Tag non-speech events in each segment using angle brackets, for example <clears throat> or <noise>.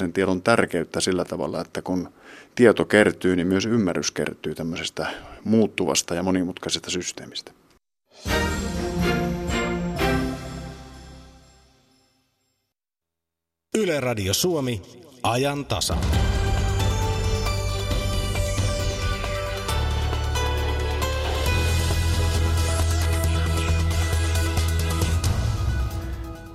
sen tiedon tärkeyttä sillä tavalla, että kun tieto kertyy, niin myös ymmärrys kertyy tämmöisestä muuttuvasta ja monimutkaisesta systeemistä. Yle Radio Suomi, ajan tasa.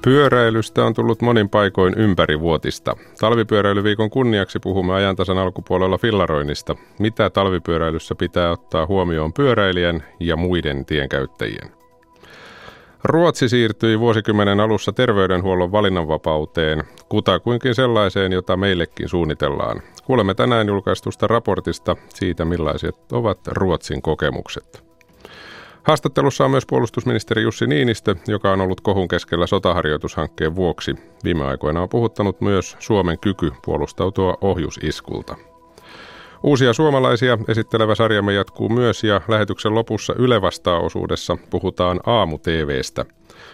Pyöräilystä on tullut monin paikoin ympärivuotista. Talvipyöräilyviikon kunniaksi puhumme ajantasan alkupuolella fillaroinnista. Mitä talvipyöräilyssä pitää ottaa huomioon pyöräilijän ja muiden tienkäyttäjien? Ruotsi siirtyi vuosikymmenen alussa terveydenhuollon valinnanvapauteen, kutakuinkin sellaiseen, jota meillekin suunnitellaan. Kuulemme tänään julkaistusta raportista siitä, millaiset ovat Ruotsin kokemukset. Haastattelussa on myös puolustusministeri Jussi Niinistö, joka on ollut kohun keskellä sotaharjoitushankkeen vuoksi. Viime aikoina on puhuttanut myös Suomen kyky puolustautua ohjusiskulta. Uusia suomalaisia esittelevä sarjamme jatkuu myös ja lähetyksen lopussa Yle osuudessa puhutaan aamu-TVstä.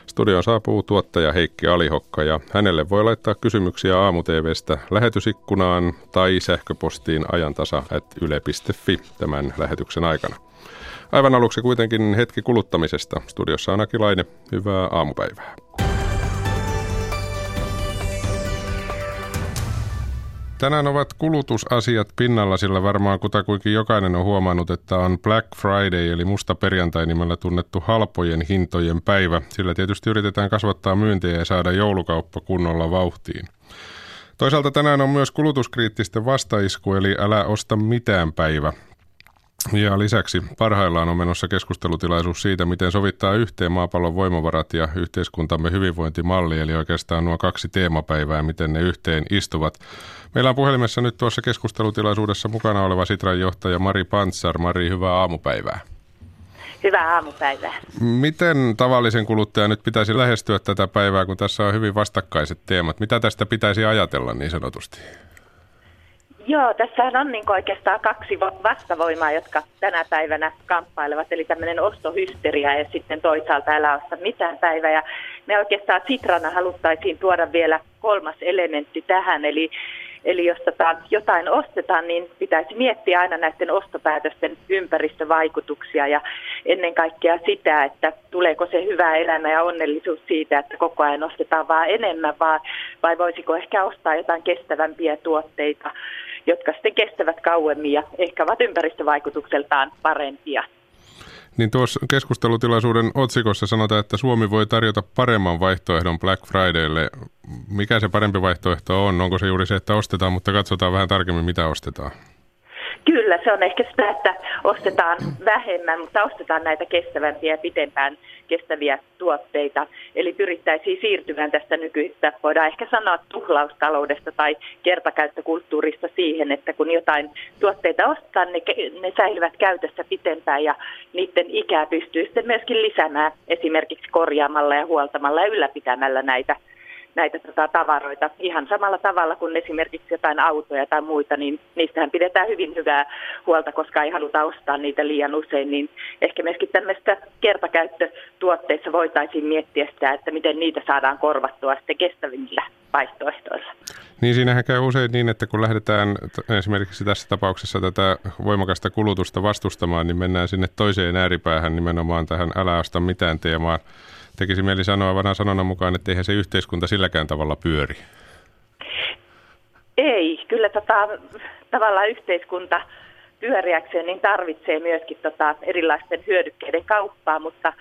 Studion saapuu tuottaja Heikki Alihokka ja hänelle voi laittaa kysymyksiä aamu-TVstä lähetysikkunaan tai sähköpostiin ajantasa.yle.fi tämän lähetyksen aikana. Aivan aluksi kuitenkin hetki kuluttamisesta. Studiossa on Akilainen. Hyvää aamupäivää. Tänään ovat kulutusasiat pinnalla, sillä varmaan kutakuinkin jokainen on huomannut, että on Black Friday eli musta perjantai nimellä tunnettu halpojen hintojen päivä. Sillä tietysti yritetään kasvattaa myyntiä ja saada joulukauppa kunnolla vauhtiin. Toisaalta tänään on myös kulutuskriittisten vastaisku, eli älä osta mitään päivä. Ja lisäksi parhaillaan on menossa keskustelutilaisuus siitä, miten sovittaa yhteen maapallon voimavarat ja yhteiskuntamme hyvinvointimalli, eli oikeastaan nuo kaksi teemapäivää, miten ne yhteen istuvat. Meillä on puhelimessa nyt tuossa keskustelutilaisuudessa mukana oleva Sitran johtaja Mari Pantsar. Mari, hyvää aamupäivää. Hyvää aamupäivää. Miten tavallisen kuluttajan nyt pitäisi lähestyä tätä päivää, kun tässä on hyvin vastakkaiset teemat? Mitä tästä pitäisi ajatella niin sanotusti? Joo, tässä on niin oikeastaan kaksi vastavoimaa, jotka tänä päivänä kamppailevat, eli tämmöinen ostohysteria ja sitten toisaalta älä osta mitään päivää. Ja me oikeastaan Citrana haluttaisiin tuoda vielä kolmas elementti tähän, eli Eli jos tota jotain ostetaan, niin pitäisi miettiä aina näiden ostopäätösten ympäristövaikutuksia ja ennen kaikkea sitä, että tuleeko se hyvä elämä ja onnellisuus siitä, että koko ajan ostetaan vaan enemmän, vaan, vai voisiko ehkä ostaa jotain kestävämpiä tuotteita jotka sitten kestävät kauemmin ja ehkä ovat ympäristövaikutukseltaan parempia. Niin tuossa keskustelutilaisuuden otsikossa sanotaan, että Suomi voi tarjota paremman vaihtoehdon Black Fridaylle. Mikä se parempi vaihtoehto on? Onko se juuri se, että ostetaan, mutta katsotaan vähän tarkemmin, mitä ostetaan? Kyllä, se on ehkä sitä, että ostetaan vähemmän, mutta ostetaan näitä kestävämpiä ja pitempään kestäviä tuotteita. Eli pyrittäisiin siirtymään tästä nykyistä, voidaan ehkä sanoa tuhlaustaloudesta tai kertakäyttökulttuurista siihen, että kun jotain tuotteita ostetaan, ne, ne säilyvät käytössä pitempään ja niiden ikää pystyy sitten myöskin lisäämään esimerkiksi korjaamalla ja huoltamalla ja ylläpitämällä näitä näitä tota, tavaroita ihan samalla tavalla kuin esimerkiksi jotain autoja tai muita, niin niistähän pidetään hyvin hyvää huolta, koska ei haluta ostaa niitä liian usein, niin ehkä myöskin tämmöistä kertakäyttötuotteissa voitaisiin miettiä sitä, että miten niitä saadaan korvattua sitten kestävillä vaihtoehtoilla. Niin siinähän käy usein niin, että kun lähdetään esimerkiksi tässä tapauksessa tätä voimakasta kulutusta vastustamaan, niin mennään sinne toiseen ääripäähän nimenomaan tähän älä osta mitään teemaan tekisi mieli sanoa vanhan sanonnan mukaan, että eihän se yhteiskunta silläkään tavalla pyöri. Ei, kyllä tota, tavallaan yhteiskunta pyöriäkseen niin tarvitsee myöskin tota, erilaisten hyödykkeiden kauppaa, mutta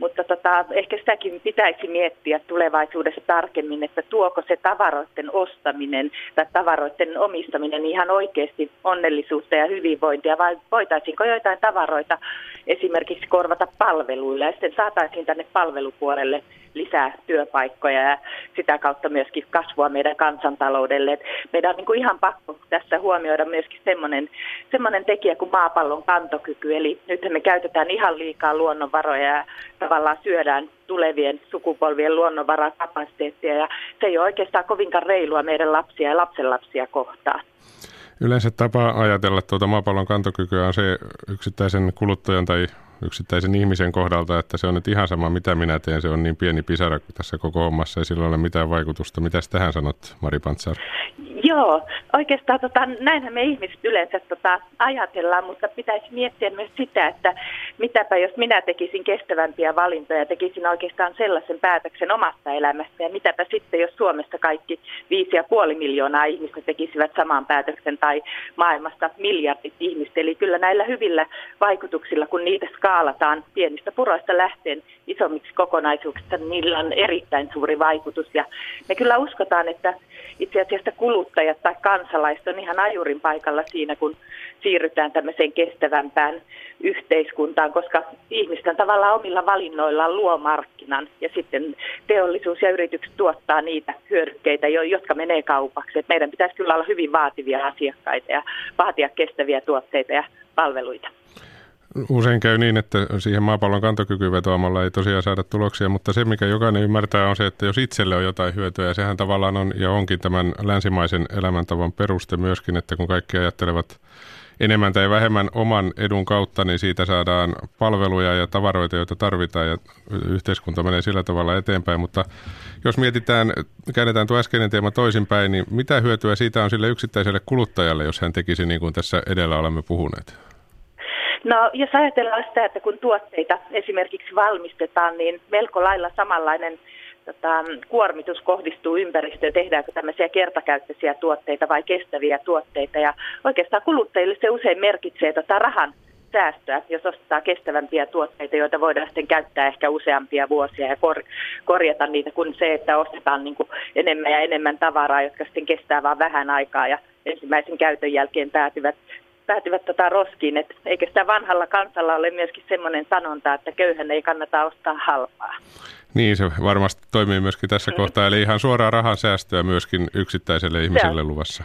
mutta tota, ehkä sitäkin pitäisi miettiä tulevaisuudessa tarkemmin, että tuoko se tavaroiden ostaminen tai tavaroiden omistaminen ihan oikeasti onnellisuutta ja hyvinvointia, vai voitaisiinko joitain tavaroita esimerkiksi korvata palveluilla ja sitten saataisiin tänne palvelupuolelle lisää työpaikkoja ja sitä kautta myöskin kasvua meidän kansantaloudelle. Et meidän on niin kuin ihan pakko tässä huomioida myöskin semmoinen, semmoinen tekijä kuin maapallon kantokyky. Eli nyt me käytetään ihan liikaa luonnonvaroja ja tavallaan syödään tulevien sukupolvien luonnonvarakapasiteettia ja se ei ole oikeastaan kovinkaan reilua meidän lapsia ja lapsenlapsia kohtaan. Yleensä tapa ajatella tuota maapallon kantokykyä on se yksittäisen kuluttajan tai yksittäisen ihmisen kohdalta, että se on nyt ihan sama, mitä minä teen. Se on niin pieni pisara tässä koko hommassa, ei sillä ole mitään vaikutusta. Mitä tähän sanot, Mari Pantsar? Joo, oikeastaan tota, näinhän me ihmiset yleensä tota, ajatellaan, mutta pitäisi miettiä myös sitä, että mitäpä jos minä tekisin kestävämpiä valintoja, tekisin oikeastaan sellaisen päätöksen omasta elämästä ja mitäpä sitten, jos Suomessa kaikki 5,5 miljoonaa ihmistä tekisivät saman päätöksen tai maailmasta miljardit ihmistä. Eli kyllä näillä hyvillä vaikutuksilla, kun niitä skaalataan pienistä puroista lähteen isommiksi kokonaisuuksista, niin niillä on erittäin suuri vaikutus. Ja me kyllä uskotaan, että itse asiassa kuluttajat tai kansalaiset on ihan ajurin paikalla siinä, kun siirrytään tämmöiseen kestävämpään yhteiskuntaan, koska ihmisten tavallaan omilla valinnoillaan luo markkinan ja sitten teollisuus ja yritykset tuottaa niitä hyödykkeitä, jotka menee kaupaksi. Et meidän pitäisi kyllä olla hyvin vaativia asiakkaita ja vaatia kestäviä tuotteita ja palveluita. Usein käy niin, että siihen maapallon kantokyky vetoamalla ei tosiaan saada tuloksia, mutta se mikä jokainen ymmärtää on se, että jos itselle on jotain hyötyä, ja sehän tavallaan on ja onkin tämän länsimaisen elämäntavan peruste myöskin, että kun kaikki ajattelevat enemmän tai vähemmän oman edun kautta, niin siitä saadaan palveluja ja tavaroita, joita tarvitaan ja yhteiskunta menee sillä tavalla eteenpäin. Mutta jos mietitään, käännetään tuo äskeinen teema toisinpäin, niin mitä hyötyä siitä on sille yksittäiselle kuluttajalle, jos hän tekisi niin kuin tässä edellä olemme puhuneet? No jos ajatellaan sitä, että kun tuotteita esimerkiksi valmistetaan, niin melko lailla samanlainen tota, kuormitus kohdistuu ympäristöön, tehdäänkö tämmöisiä kertakäyttöisiä tuotteita vai kestäviä tuotteita. Ja oikeastaan kuluttajille se usein merkitsee tota rahan säästöä, jos ostaa kestävämpiä tuotteita, joita voidaan sitten käyttää ehkä useampia vuosia ja kor- korjata niitä, kuin se, että ostetaan niin enemmän ja enemmän tavaraa, jotka sitten kestää vain vähän aikaa ja ensimmäisen käytön jälkeen päätyvät päätyvät tota roskiin. Et eikö sitä vanhalla kansalla ole myöskin semmoinen sanonta, että köyhän ei kannata ostaa halpaa? Niin, se varmasti toimii myöskin tässä mm. kohtaa. Eli ihan suoraa rahan säästöä myöskin yksittäiselle ihmiselle luvassa.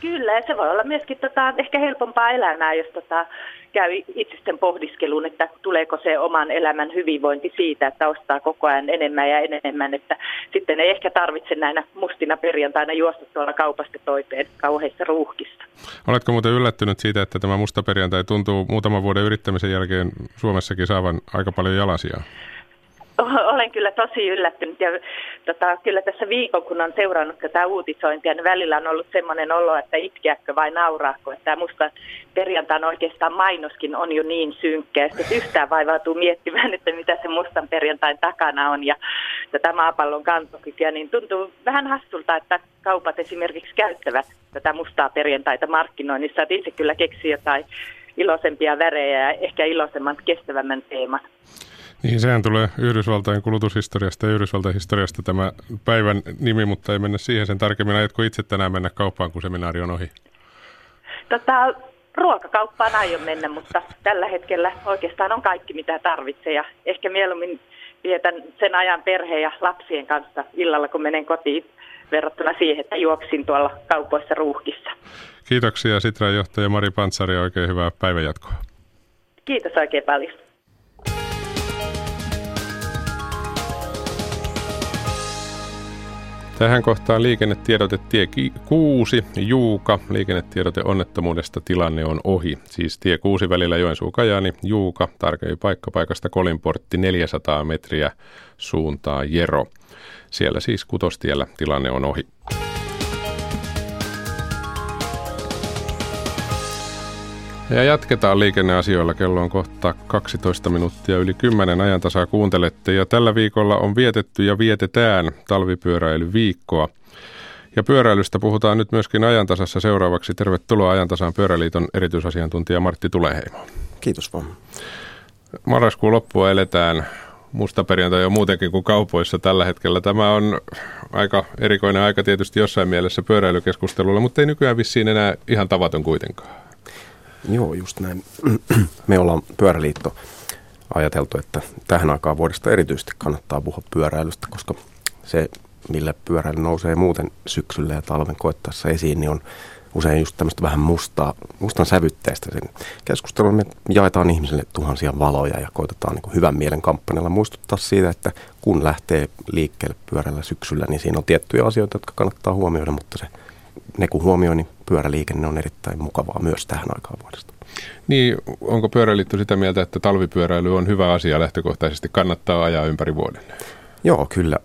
Kyllä, ja se voi olla myöskin tota, ehkä helpompaa elämää, jos tota, käy itsisten pohdiskeluun, että tuleeko se oman elämän hyvinvointi siitä, että ostaa koko ajan enemmän ja enemmän, että sitten ei ehkä tarvitse näinä mustina perjantaina juosta tuolla kaupasta toiseen kauheissa ruuhkissa. Oletko muuten yllättynyt siitä, että tämä musta perjantai tuntuu muutaman vuoden yrittämisen jälkeen Suomessakin saavan aika paljon jalasia? olen kyllä tosi yllättynyt ja tota, kyllä tässä viikon, kun on seurannut tätä uutisointia, niin välillä on ollut semmoinen olo, että itkeäkö vai nauraako. Että musta perjantain oikeastaan mainoskin on jo niin synkkä, että yhtään vaivautuu miettimään, että mitä se mustan perjantain takana on ja tätä maapallon kantokykyä, niin tuntuu vähän hassulta, että kaupat esimerkiksi käyttävät tätä mustaa perjantaita markkinoinnissa, että itse kyllä keksii jotain iloisempia värejä ja ehkä iloisemman kestävämmän teeman. Niin, sehän tulee Yhdysvaltain kulutushistoriasta ja Yhdysvaltain historiasta tämä päivän nimi, mutta ei mennä siihen sen tarkemmin. Aiotko itse tänään mennä kauppaan, kun seminaari on ohi? Tota, ruokakauppaan aion mennä, mutta tällä hetkellä oikeastaan on kaikki, mitä tarvitsee. Ja ehkä mieluummin vietän sen ajan perheen ja lapsien kanssa illalla, kun menen kotiin verrattuna siihen, että juoksin tuolla kaupoissa ruuhkissa. Kiitoksia Sitran johtaja Mari Pantsari ja oikein hyvää päivänjatkoa. Kiitos oikein paljon. Tähän kohtaan liikennetiedote tie 6, Juuka. Liikennetiedote onnettomuudesta tilanne on ohi. Siis tie 6 välillä Joensuu-Kajaani, Juuka, tarkempi paikka paikasta Kolinportti 400 metriä suuntaa Jero. Siellä siis kutostiellä tilanne on ohi. Ja jatketaan liikenneasioilla. Kello on kohta 12 minuuttia yli 10 ajantasaa kuuntelette. Ja tällä viikolla on vietetty ja vietetään talvipyöräilyviikkoa. Ja pyöräilystä puhutaan nyt myöskin ajantasassa seuraavaksi. Tervetuloa ajantasaan Pyöräliiton erityisasiantuntija Martti Tuleheimo. Kiitos vaan. Marraskuun loppua eletään mustaperjantai jo muutenkin kuin kaupoissa tällä hetkellä. Tämä on aika erikoinen aika tietysti jossain mielessä pyöräilykeskustelulla, mutta ei nykyään vissiin enää ihan tavaton kuitenkaan. Joo, just näin. <clears throat> Me ollaan pyöräliitto ajateltu, että tähän aikaan vuodesta erityisesti kannattaa puhua pyöräilystä, koska se, millä pyöräily nousee muuten syksyllä ja talven koettaessa esiin, niin on usein just tämmöistä vähän mustaa, mustan sävytteistä. Sen keskustelun me jaetaan ihmisille tuhansia valoja ja koitetaan niin hyvän mielen kampanjalla muistuttaa siitä, että kun lähtee liikkeelle pyörällä syksyllä, niin siinä on tiettyjä asioita, jotka kannattaa huomioida, mutta se ne kun huomioon, niin pyöräliikenne on erittäin mukavaa myös tähän aikaan vuodesta. Niin, onko Pyöräliitto sitä mieltä, että talvipyöräily on hyvä asia lähtökohtaisesti, kannattaa ajaa ympäri vuoden? Joo, kyllä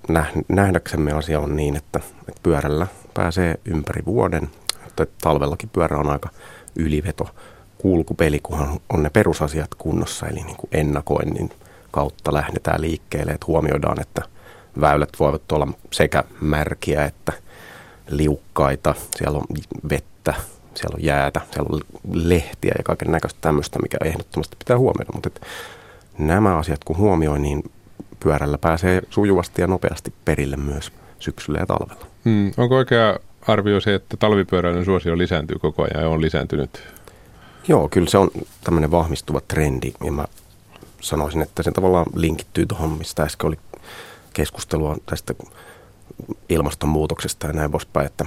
nähdäksemme asia on niin, että, että pyörällä pääsee ympäri vuoden. Että talvellakin pyörä on aika yliveto kulkupeli, kunhan on ne perusasiat kunnossa, eli niin kuin ennakoinnin kautta lähdetään liikkeelle, että huomioidaan, että väylät voivat olla sekä märkiä että liukkaita, siellä on vettä, siellä on jäätä, siellä on lehtiä ja kaiken näköistä tämmöistä, mikä ehdottomasti pitää huomioida. Mutta että nämä asiat kun huomioi, niin pyörällä pääsee sujuvasti ja nopeasti perille myös syksyllä ja talvella. Hmm. Onko oikea arvio se, että talvipyöräilyn suosio lisääntyy koko ajan ja on lisääntynyt? Joo, kyllä se on tämmöinen vahvistuva trendi ja mä sanoisin, että se tavallaan linkittyy tuohon, mistä äsken oli keskustelua tästä ilmastonmuutoksesta ja näin poispäin, että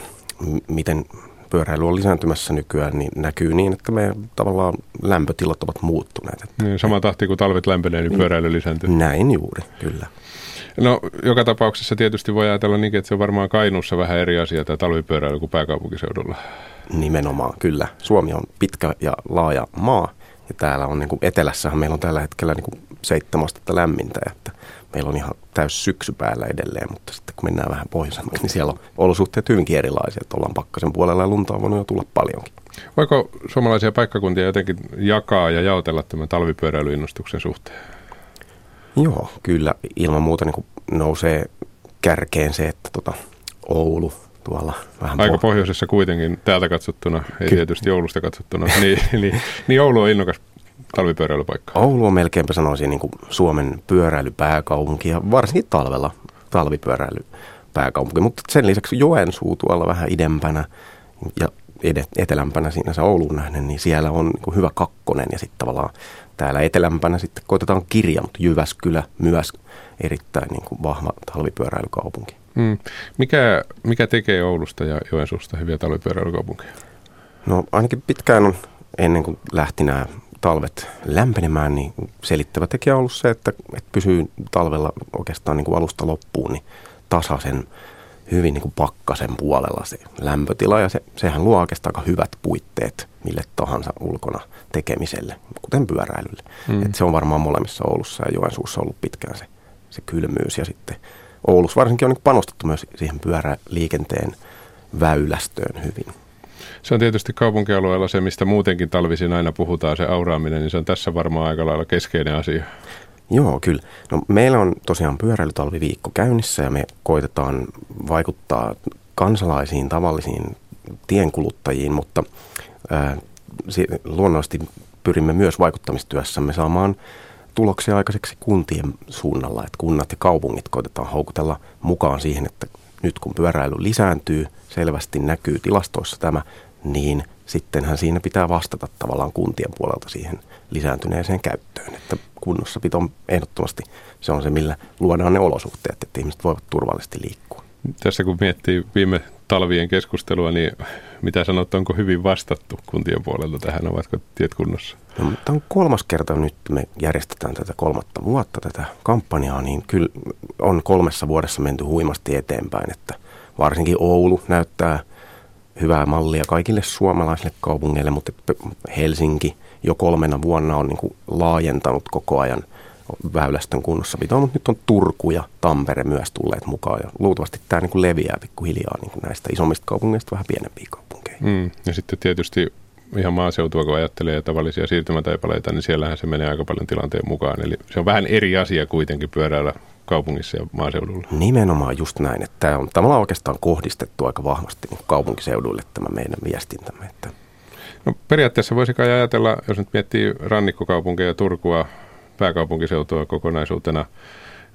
miten pyöräily on lisääntymässä nykyään, niin näkyy niin, että me tavallaan lämpötilat ovat muuttuneet. Niin, sama tahti kuin talvet lämpenee, niin pyöräily lisääntyy. Näin juuri, kyllä. No joka tapauksessa tietysti voi ajatella niin, että se on varmaan Kainuussa vähän eri asia tämä talvipyöräily kuin pääkaupunkiseudulla. Nimenomaan, kyllä. Suomi on pitkä ja laaja maa ja täällä on niin kuin etelässähän meillä on tällä hetkellä niin kuin seitsemän astetta lämmintä, että meillä on ihan täys syksy päällä edelleen, mutta sitten kun mennään vähän pohjoisemmaksi, niin siellä on olosuhteet hyvinkin erilaisia, että ollaan pakkasen puolella ja lunta on voinut jo tulla paljonkin. Voiko suomalaisia paikkakuntia jotenkin jakaa ja jaotella tämän talvipyöräilyinnostuksen suhteen? Joo, kyllä ilman muuta niin nousee kärkeen se, että tota, Oulu tuolla vähän Aika pohjoisessa kuitenkin täältä katsottuna, ei Ky- tietysti Oulusta katsottuna, <laughs> niin, niin, niin Oulu on innokas talvipyöräilypaikka. Oulu on melkeinpä sanoisin niin kuin Suomen pyöräilypääkaupunki ja varsinkin talvella talvipyöräilypääkaupunki, mutta sen lisäksi Joensuu tuolla vähän idempänä ja etelämpänä siinä se Oulun nähden, niin siellä on niin hyvä kakkonen ja sitten tavallaan täällä etelämpänä sitten koitetaan kirja, mutta Jyväskylä myös erittäin niin kuin vahva talvipyöräilykaupunki. Mm. Mikä, mikä tekee Oulusta ja Joensuusta hyviä talvipyöräilykaupunkeja? No ainakin pitkään on, ennen kuin lähti nämä talvet lämpenemään, niin selittävä tekijä on ollut se, että, että pysyy talvella oikeastaan niin kuin alusta loppuun niin tasaisen hyvin niin kuin pakkasen puolella se lämpötila ja se, sehän luo oikeastaan aika hyvät puitteet mille tahansa ulkona tekemiselle, kuten pyöräilylle. Mm. Et se on varmaan molemmissa Oulussa ja Joensuussa ollut pitkään se, se kylmyys ja sitten Oulussa varsinkin on niin panostettu myös siihen pyöräliikenteen väylästöön hyvin. Se on tietysti kaupunkialueella se, mistä muutenkin talvisin aina puhutaan, se auraaminen, niin se on tässä varmaan aika lailla keskeinen asia. Joo, kyllä. No, meillä on tosiaan pyöräilytalviviikko käynnissä ja me koitetaan vaikuttaa kansalaisiin, tavallisiin tienkuluttajiin, mutta ää, luonnollisesti pyrimme myös vaikuttamistyössämme saamaan tuloksia aikaiseksi kuntien suunnalla, että kunnat ja kaupungit koitetaan houkutella mukaan siihen, että nyt kun pyöräily lisääntyy, selvästi näkyy tilastoissa tämä, niin sittenhän siinä pitää vastata tavallaan kuntien puolelta siihen lisääntyneeseen käyttöön. Että kunnossapito ehdottomasti se on se, millä luodaan ne olosuhteet, että ihmiset voivat turvallisesti liikkua. Tässä kun miettii viime talvien keskustelua, niin mitä sanot, onko hyvin vastattu kuntien puolelta tähän, ovatko tiet kunnossa? No, tämä on kolmas kerta nyt, me järjestetään tätä kolmatta vuotta tätä kampanjaa, niin kyllä on kolmessa vuodessa menty huimasti eteenpäin, että varsinkin Oulu näyttää hyvää mallia kaikille suomalaisille kaupungeille, mutta Helsinki jo kolmena vuonna on niin kuin laajentanut koko ajan – väylästön kunnossapitoa, mutta nyt on Turku ja Tampere myös tulleet mukaan ja luultavasti tämä niin kuin leviää pikkuhiljaa niin kuin näistä isommista kaupungeista vähän pienempiin kaupunkeihin. Mm, ja sitten tietysti ihan maaseutua, kun ajattelee tavallisia siirtymätaipaleita, niin siellähän se menee aika paljon tilanteen mukaan. Eli se on vähän eri asia kuitenkin pyöräillä kaupungissa ja maaseudulla. Nimenomaan just näin, että tämä on tavallaan oikeastaan kohdistettu aika vahvasti niin kaupunkiseuduille tämä meidän viestintämme. Että No periaatteessa voisi kai ajatella, jos nyt miettii rannikkokaupunkeja, Turkua, pääkaupunkiseutua kokonaisuutena,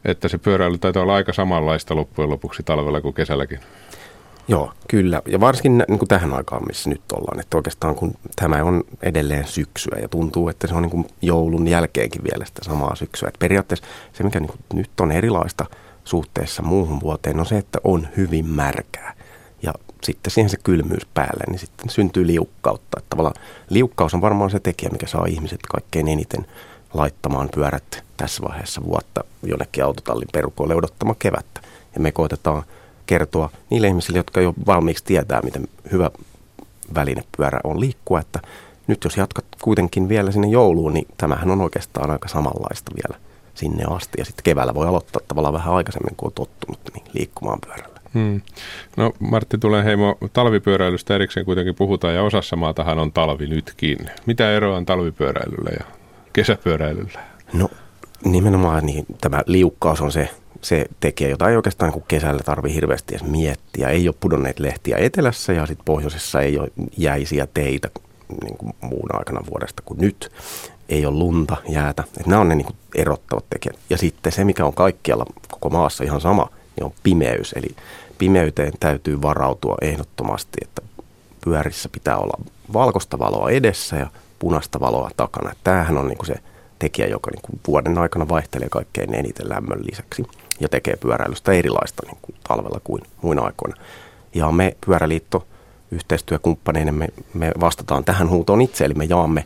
että se pyöräily taitaa olla aika samanlaista loppujen lopuksi talvella kuin kesälläkin. Joo, kyllä. Ja varsinkin niin kuin tähän aikaan, missä nyt ollaan. Että oikeastaan kun tämä on edelleen syksyä ja tuntuu, että se on niin kuin joulun jälkeenkin vielä sitä samaa syksyä. Että periaatteessa se, mikä niin kuin nyt on erilaista suhteessa muuhun vuoteen, on se, että on hyvin märkää. Ja sitten siihen se kylmyys päälle, niin sitten syntyy liukkautta. Että tavallaan liukkaus on varmaan se tekijä, mikä saa ihmiset kaikkein eniten laittamaan pyörät tässä vaiheessa vuotta jonnekin autotallin perukoille odottamaan kevättä. Ja me koitetaan kertoa niille ihmisille, jotka jo valmiiksi tietää, miten hyvä välinepyörä on liikkua, että nyt jos jatkat kuitenkin vielä sinne jouluun, niin tämähän on oikeastaan aika samanlaista vielä sinne asti. Ja sitten keväällä voi aloittaa tavallaan vähän aikaisemmin kuin on tottunut niin liikkumaan pyörällä. Hmm. No Martti tulee heimo talvipyöräilystä erikseen kuitenkin puhutaan ja osassa maatahan on talvi nytkin. Mitä eroa on talvipyöräilyllä ja kesäpyöräilyllä? No nimenomaan niin tämä liukkaus on se, se tekijä, jota ei oikeastaan niin kesällä tarvi hirveästi edes miettiä. Ei ole pudonneet lehtiä etelässä ja sitten pohjoisessa ei ole jäisiä teitä niin kuin muuna aikana vuodesta kuin nyt. Ei ole lunta, jäätä. Et nämä on ne niin kuin erottavat tekijät. Ja sitten se, mikä on kaikkialla koko maassa ihan sama, niin on pimeys. Eli pimeyteen täytyy varautua ehdottomasti, että pyörissä pitää olla valkoista valoa edessä ja punaista valoa takana. Tämähän on niin kuin se tekijä, joka niin kuin vuoden aikana vaihtelee kaikkein eniten lämmön lisäksi ja tekee pyöräilystä erilaista niin kuin talvella kuin muina aikoina. Ja me Pyöräliitto yhteistyökumppaneina me, me vastataan tähän huutoon itse, eli me jaamme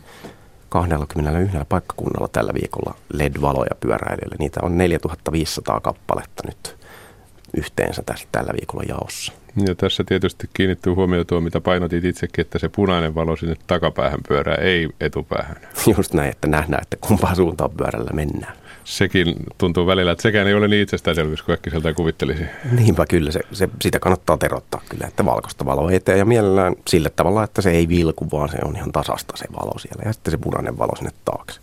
21 paikkakunnalla tällä viikolla LED-valoja pyöräilijöille. Niitä on 4500 kappaletta nyt yhteensä tässä, tällä viikolla jaossa. Ja tässä tietysti kiinnittyy huomioon tuo, mitä painotit itsekin, että se punainen valo sinne takapäähän pyörää, ei etupäähän. Just näin, että nähdään, että kumpaan suuntaan pyörällä mennään. Sekin tuntuu välillä, että sekään ei ole niin itsestäänselvyys kuin äkki sieltä kuvittelisi. Niinpä kyllä, se, se, sitä kannattaa terottaa kyllä, että valkoista valoa eteen ja mielellään sillä tavalla, että se ei vilku, vaan se on ihan tasasta se valo siellä ja sitten se punainen valo sinne taakse.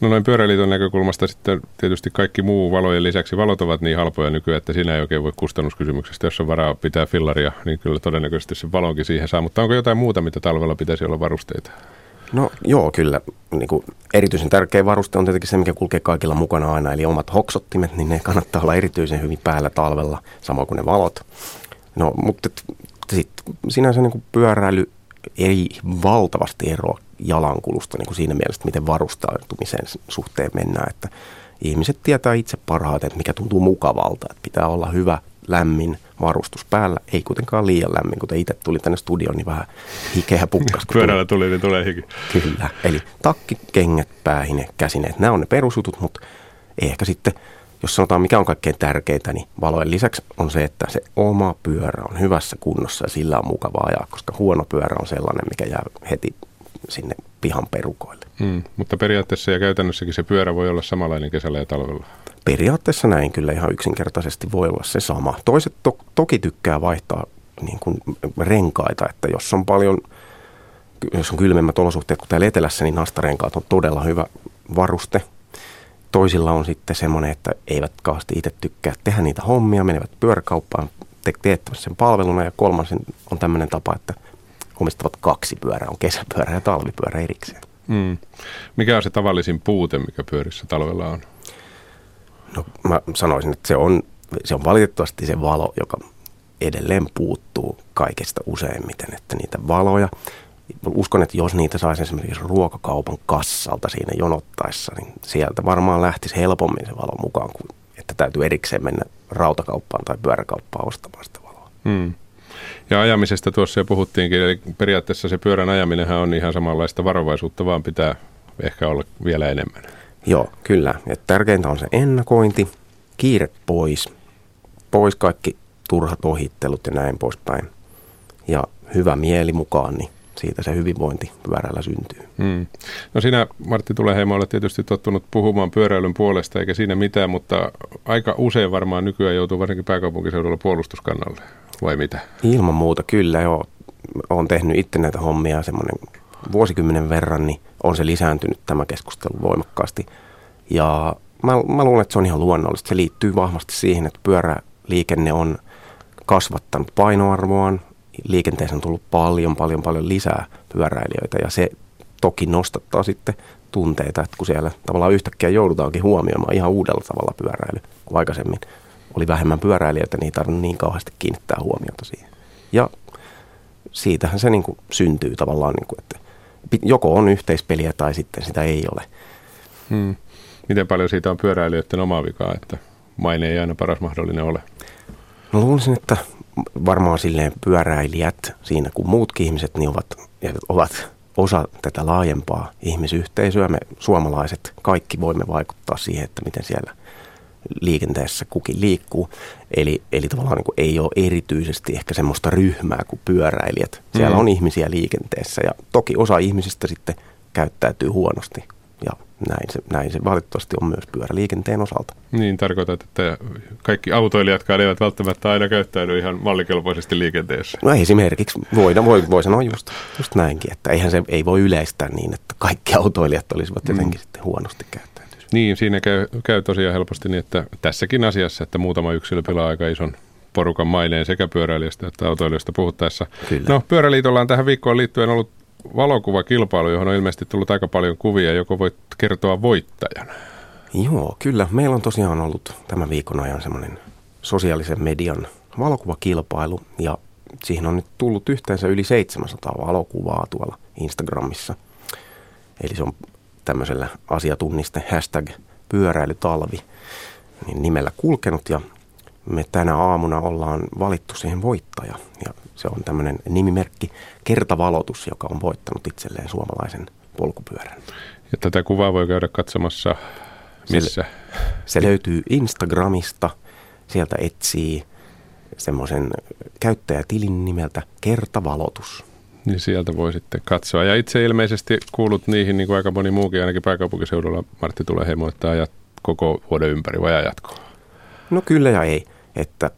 No noin pyöräliiton näkökulmasta sitten tietysti kaikki muu valojen lisäksi valot ovat niin halpoja nykyään, että siinä ei oikein voi kustannuskysymyksestä, jos on varaa pitää fillaria, niin kyllä todennäköisesti se valonkin siihen saa. Mutta onko jotain muuta, mitä talvella pitäisi olla varusteita? No joo, kyllä. Niin kuin erityisen tärkeä varuste on tietenkin se, mikä kulkee kaikilla mukana aina, eli omat hoksottimet, niin ne kannattaa olla erityisen hyvin päällä talvella, samoin kuin ne valot. No, mutta sitten sinänsä niin kuin pyöräily ei valtavasti eroa jalankulusta niin kuin siinä mielessä, miten varustautumisen suhteen mennään. Että ihmiset tietää itse parhaiten, että mikä tuntuu mukavalta. Että pitää olla hyvä, lämmin varustus päällä, ei kuitenkaan liian lämmin. Kuten itse tuli tänne studioon, niin vähän hikeä pukkas. Pyörällä tuli, niin tulee hiki. Kyllä, eli takki, kengät, päähine, käsineet, nämä on ne perusjutut, mutta ehkä sitten jos sanotaan mikä on kaikkein tärkeintä, niin valojen lisäksi on se, että se oma pyörä on hyvässä kunnossa ja sillä on mukava ajaa, koska huono pyörä on sellainen, mikä jää heti sinne pihan perukoille. Hmm, mutta periaatteessa ja käytännössäkin se pyörä voi olla samanlainen kesällä ja talvella. Periaatteessa näin kyllä ihan yksinkertaisesti voi olla se sama. Toiset to- toki tykkää vaihtaa niin kuin renkaita, että jos on paljon, jos on kylmemmät olosuhteet kuin täällä etelässä, niin nastarenkaat on todella hyvä varuste. Toisilla on sitten semmoinen, että eivät kaasti itse tykkää tehdä niitä hommia, menevät pyöräkauppaan te- teettävät sen palveluna ja kolmas on tämmöinen tapa, että omistavat kaksi pyörää, on kesäpyörä ja talvipyörä erikseen. Mm. Mikä on se tavallisin puute, mikä pyörissä talvella on? No mä sanoisin, että se on, se on valitettavasti se valo, joka edelleen puuttuu kaikesta useimmiten, että niitä valoja, uskon, että jos niitä saisi esimerkiksi ruokakaupan kassalta siinä jonottaessa, niin sieltä varmaan lähtisi helpommin se valo mukaan, kuin että täytyy erikseen mennä rautakauppaan tai pyöräkauppaan ostamaan sitä valoa. Hmm. Ja ajamisesta tuossa jo puhuttiinkin, eli periaatteessa se pyörän ajaminenhan on ihan samanlaista varovaisuutta, vaan pitää ehkä olla vielä enemmän. Joo, kyllä. Et tärkeintä on se ennakointi, kiire pois, pois kaikki turhat ohittelut ja näin poispäin. Ja hyvä mieli mukaan, niin siitä se hyvinvointi pyörällä syntyy. Hmm. No sinä, Martti Tuleheimo, olet tietysti tottunut puhumaan pyöräilyn puolesta, eikä siinä mitään, mutta aika usein varmaan nykyään joutuu varsinkin pääkaupunkiseudulla puolustuskannalle, vai mitä? Ilman muuta, kyllä joo. Olen tehnyt itse näitä hommia semmoinen vuosikymmenen verran, niin on se lisääntynyt tämä keskustelu voimakkaasti. Ja mä, mä luulen, että se on ihan luonnollista. Se liittyy vahvasti siihen, että pyöräliikenne on kasvattanut painoarvoaan, liikenteessä on tullut paljon, paljon, paljon lisää pyöräilijöitä ja se toki nostattaa sitten tunteita, että kun siellä tavallaan yhtäkkiä joudutaankin huomioimaan ihan uudella tavalla pyöräily kuin aikaisemmin. Oli vähemmän pyöräilijöitä, niin ei tarvinnut niin kauheasti kiinnittää huomiota siihen. Ja siitähän se niin kuin syntyy tavallaan, niin kuin, että joko on yhteispeliä tai sitten sitä ei ole. Hmm. Miten paljon siitä on pyöräilijöiden omaa vikaa, että maine ei aina paras mahdollinen ole? No luulisin, että varmaan silleen pyöräilijät siinä kuin muutkin ihmiset niin ovat, ovat osa tätä laajempaa ihmisyhteisöä. Me suomalaiset kaikki voimme vaikuttaa siihen, että miten siellä liikenteessä kukin liikkuu. Eli, eli tavallaan niin kuin ei ole erityisesti ehkä semmoista ryhmää kuin pyöräilijät. Siellä mm. on ihmisiä liikenteessä ja toki osa ihmisistä sitten käyttäytyy huonosti näin se, näin se valitettavasti on myös pyöräliikenteen osalta. Niin, tarkoitat, että kaikki autoilijatkaan eivät välttämättä aina käyttäydy ihan mallikelpoisesti liikenteessä. No esimerkiksi, voida, voi, voi sanoa just, just näinkin, että eihän se ei voi yleistää niin, että kaikki autoilijat olisivat jotenkin mm. sitten huonosti käyttäytyisiä. Niin, siinä käy, käy tosiaan helposti niin, että tässäkin asiassa, että muutama yksilö pilaa aika ison porukan maineen sekä pyöräilijästä että autoilijasta puhuttaessa. Kyllä. No, Pyöräliitolla on tähän viikkoon liittyen ollut valokuvakilpailu, johon on ilmeisesti tullut aika paljon kuvia. Joko voit kertoa voittajan? Joo, kyllä. Meillä on tosiaan ollut tämän viikon ajan semmoinen sosiaalisen median valokuvakilpailu ja siihen on nyt tullut yhteensä yli 700 valokuvaa tuolla Instagramissa. Eli se on tämmöisellä asiatunniste hashtag pyöräilytalvi niin nimellä kulkenut ja me tänä aamuna ollaan valittu siihen voittaja. Ja se on tämmöinen nimimerkki Kertavalotus, joka on voittanut itselleen suomalaisen polkupyörän. Ja tätä kuvaa voi käydä katsomassa missä? Se, se löytyy Instagramista. Sieltä etsii semmoisen käyttäjätilin nimeltä Kertavalotus. Niin sieltä voi sitten katsoa. Ja itse ilmeisesti kuulut niihin, niin kuin aika moni muukin, ainakin pääkaupunkiseudulla Martti tulee heimoittaa ja koko vuoden ympäri vai jatkoa? No kyllä ja ei. Että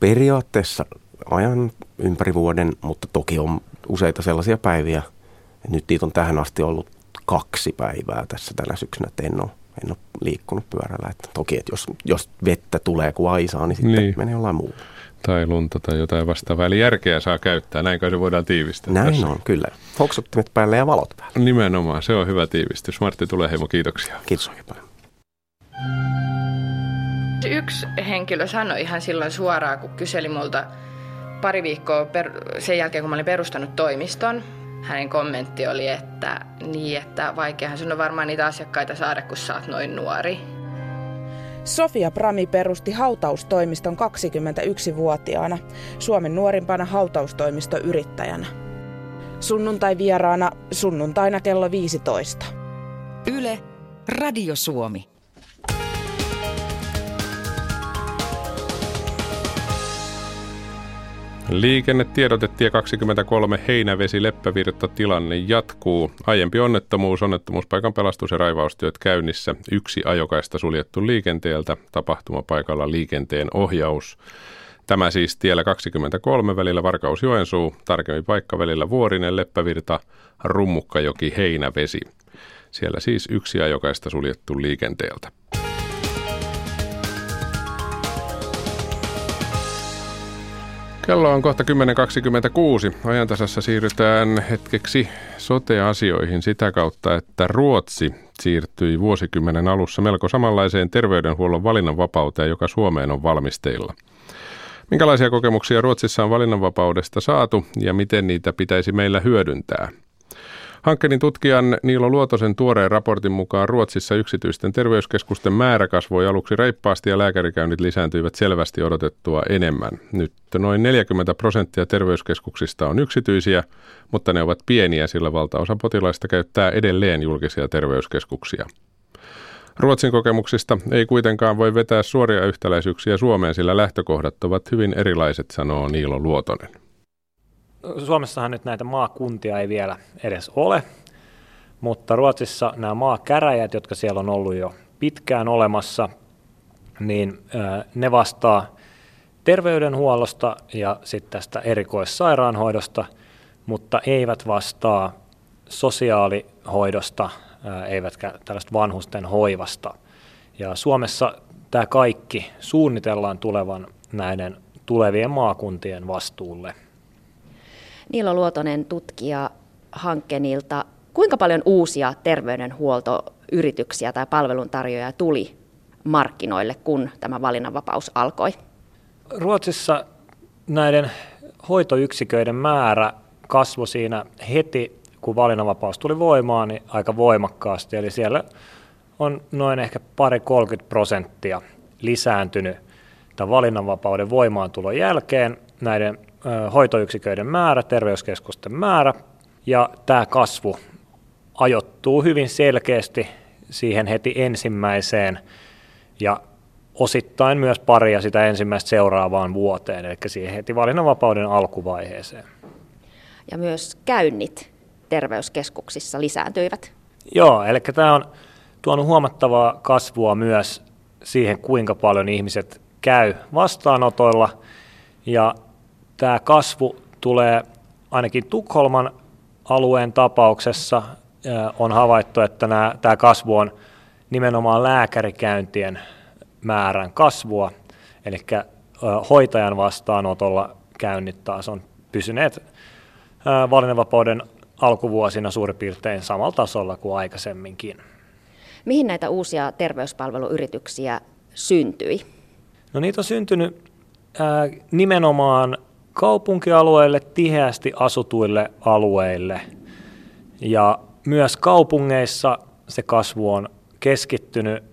periaatteessa ajan ympäri vuoden, mutta toki on useita sellaisia päiviä. Nyt niitä on tähän asti ollut kaksi päivää tässä tänä syksynä, että en ole, en ole liikkunut pyörällä. Että toki, että jos, jos vettä tulee kuin aisaa, niin sitten niin. menee jollain muu. Tai lunta tai jotain vastaavaa. Eli järkeä saa käyttää, näin se voidaan tiivistää. Näin tässä. on, kyllä. Hoksuttimet päälle ja valot päälle. Nimenomaan, se on hyvä tiivistys. Martti Tuleheimo, kiitoksia. Kiitos oikein paljon. Yksi henkilö sanoi ihan silloin suoraan, kun kyseli multa pari viikkoa per, sen jälkeen, kun mä olin perustanut toimiston, hänen kommentti oli, että niin, että vaikeahan sun on varmaan niitä asiakkaita saada, kun sä oot noin nuori. Sofia Prami perusti hautaustoimiston 21-vuotiaana, Suomen nuorimpana hautaustoimistoyrittäjänä. Sunnuntai vieraana sunnuntaina kello 15. Yle, Radio Suomi. Liikennetiedotetie 23 Heinävesi Leppävirta tilanne jatkuu. Aiempi onnettomuus, onnettomuuspaikan pelastus- ja raivaustyöt käynnissä. Yksi ajokaista suljettu liikenteeltä, tapahtumapaikalla liikenteen ohjaus. Tämä siis tiellä 23 välillä Varkaus-Joensuu, tarkemmin paikka välillä Vuorinen, Leppävirta, Rummukkajoki, Heinävesi. Siellä siis yksi ajokaista suljettu liikenteeltä. Kello on kohta 10.26. Ajantasassa siirrytään hetkeksi sote-asioihin sitä kautta, että Ruotsi siirtyi vuosikymmenen alussa melko samanlaiseen terveydenhuollon valinnanvapauteen, joka Suomeen on valmisteilla. Minkälaisia kokemuksia Ruotsissa on valinnanvapaudesta saatu ja miten niitä pitäisi meillä hyödyntää? Hankkeen tutkijan Niilo Luotosen tuoreen raportin mukaan Ruotsissa yksityisten terveyskeskusten määrä kasvoi aluksi reippaasti ja lääkärikäynnit lisääntyivät selvästi odotettua enemmän. Nyt noin 40 prosenttia terveyskeskuksista on yksityisiä, mutta ne ovat pieniä, sillä valtaosa potilaista käyttää edelleen julkisia terveyskeskuksia. Ruotsin kokemuksista ei kuitenkaan voi vetää suoria yhtäläisyyksiä Suomeen, sillä lähtökohdat ovat hyvin erilaiset, sanoo Niilo Luotonen. Suomessahan nyt näitä maakuntia ei vielä edes ole, mutta Ruotsissa nämä maakäräjät, jotka siellä on ollut jo pitkään olemassa, niin ne vastaa terveydenhuollosta ja sitten tästä erikoissairaanhoidosta, mutta eivät vastaa sosiaalihoidosta, eivätkä tällaista vanhusten hoivasta. Ja Suomessa tämä kaikki suunnitellaan tulevan näiden tulevien maakuntien vastuulle. Niilo Luotonen tutkija Hankkenilta. Kuinka paljon uusia terveydenhuoltoyrityksiä tai palveluntarjoajia tuli markkinoille, kun tämä valinnanvapaus alkoi? Ruotsissa näiden hoitoyksiköiden määrä kasvoi siinä heti, kun valinnanvapaus tuli voimaan, niin aika voimakkaasti. Eli siellä on noin ehkä pari 30 prosenttia lisääntynyt tämän valinnanvapauden voimaantulon jälkeen näiden hoitoyksiköiden määrä, terveyskeskusten määrä, ja tämä kasvu ajoittuu hyvin selkeästi siihen heti ensimmäiseen, ja osittain myös paria sitä ensimmäistä seuraavaan vuoteen, eli siihen heti valinnanvapauden alkuvaiheeseen. Ja myös käynnit terveyskeskuksissa lisääntyivät. Joo, eli tämä on tuonut huomattavaa kasvua myös siihen, kuinka paljon ihmiset käy vastaanotoilla. Ja tämä kasvu tulee ainakin Tukholman alueen tapauksessa on havaittu, että nämä, tämä kasvu on nimenomaan lääkärikäyntien määrän kasvua, eli hoitajan vastaanotolla käynnit taas on pysyneet valinnanvapauden alkuvuosina suurin piirtein samalla tasolla kuin aikaisemminkin. Mihin näitä uusia terveyspalveluyrityksiä syntyi? No niitä on syntynyt nimenomaan kaupunkialueille, tiheästi asutuille alueille. Ja myös kaupungeissa se kasvu on keskittynyt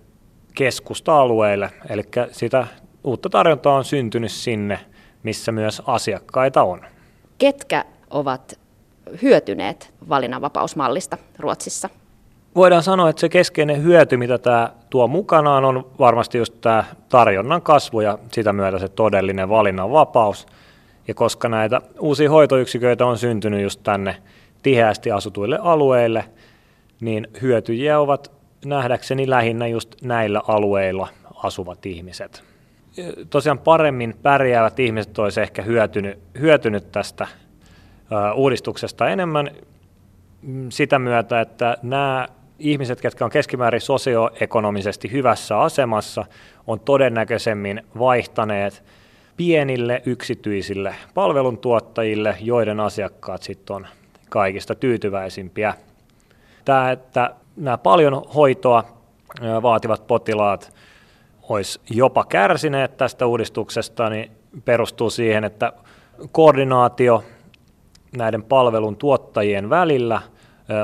keskusta-alueille, eli sitä uutta tarjontaa on syntynyt sinne, missä myös asiakkaita on. Ketkä ovat hyötyneet valinnanvapausmallista Ruotsissa? Voidaan sanoa, että se keskeinen hyöty, mitä tämä tuo mukanaan, on varmasti just tämä tarjonnan kasvu ja sitä myötä se todellinen valinnanvapaus. Ja koska näitä uusia hoitoyksiköitä on syntynyt just tänne tiheästi asutuille alueille, niin hyötyjiä ovat nähdäkseni lähinnä just näillä alueilla asuvat ihmiset. Tosiaan paremmin pärjäävät ihmiset olisivat ehkä hyötynyt, hyötynyt tästä uudistuksesta enemmän mm, sitä myötä, että nämä ihmiset, jotka on keskimäärin sosioekonomisesti hyvässä asemassa, on todennäköisemmin vaihtaneet pienille yksityisille palveluntuottajille, joiden asiakkaat sitten on kaikista tyytyväisimpiä. Tämä, että nämä paljon hoitoa vaativat potilaat olisi jopa kärsineet tästä uudistuksesta, niin perustuu siihen, että koordinaatio näiden palvelun tuottajien välillä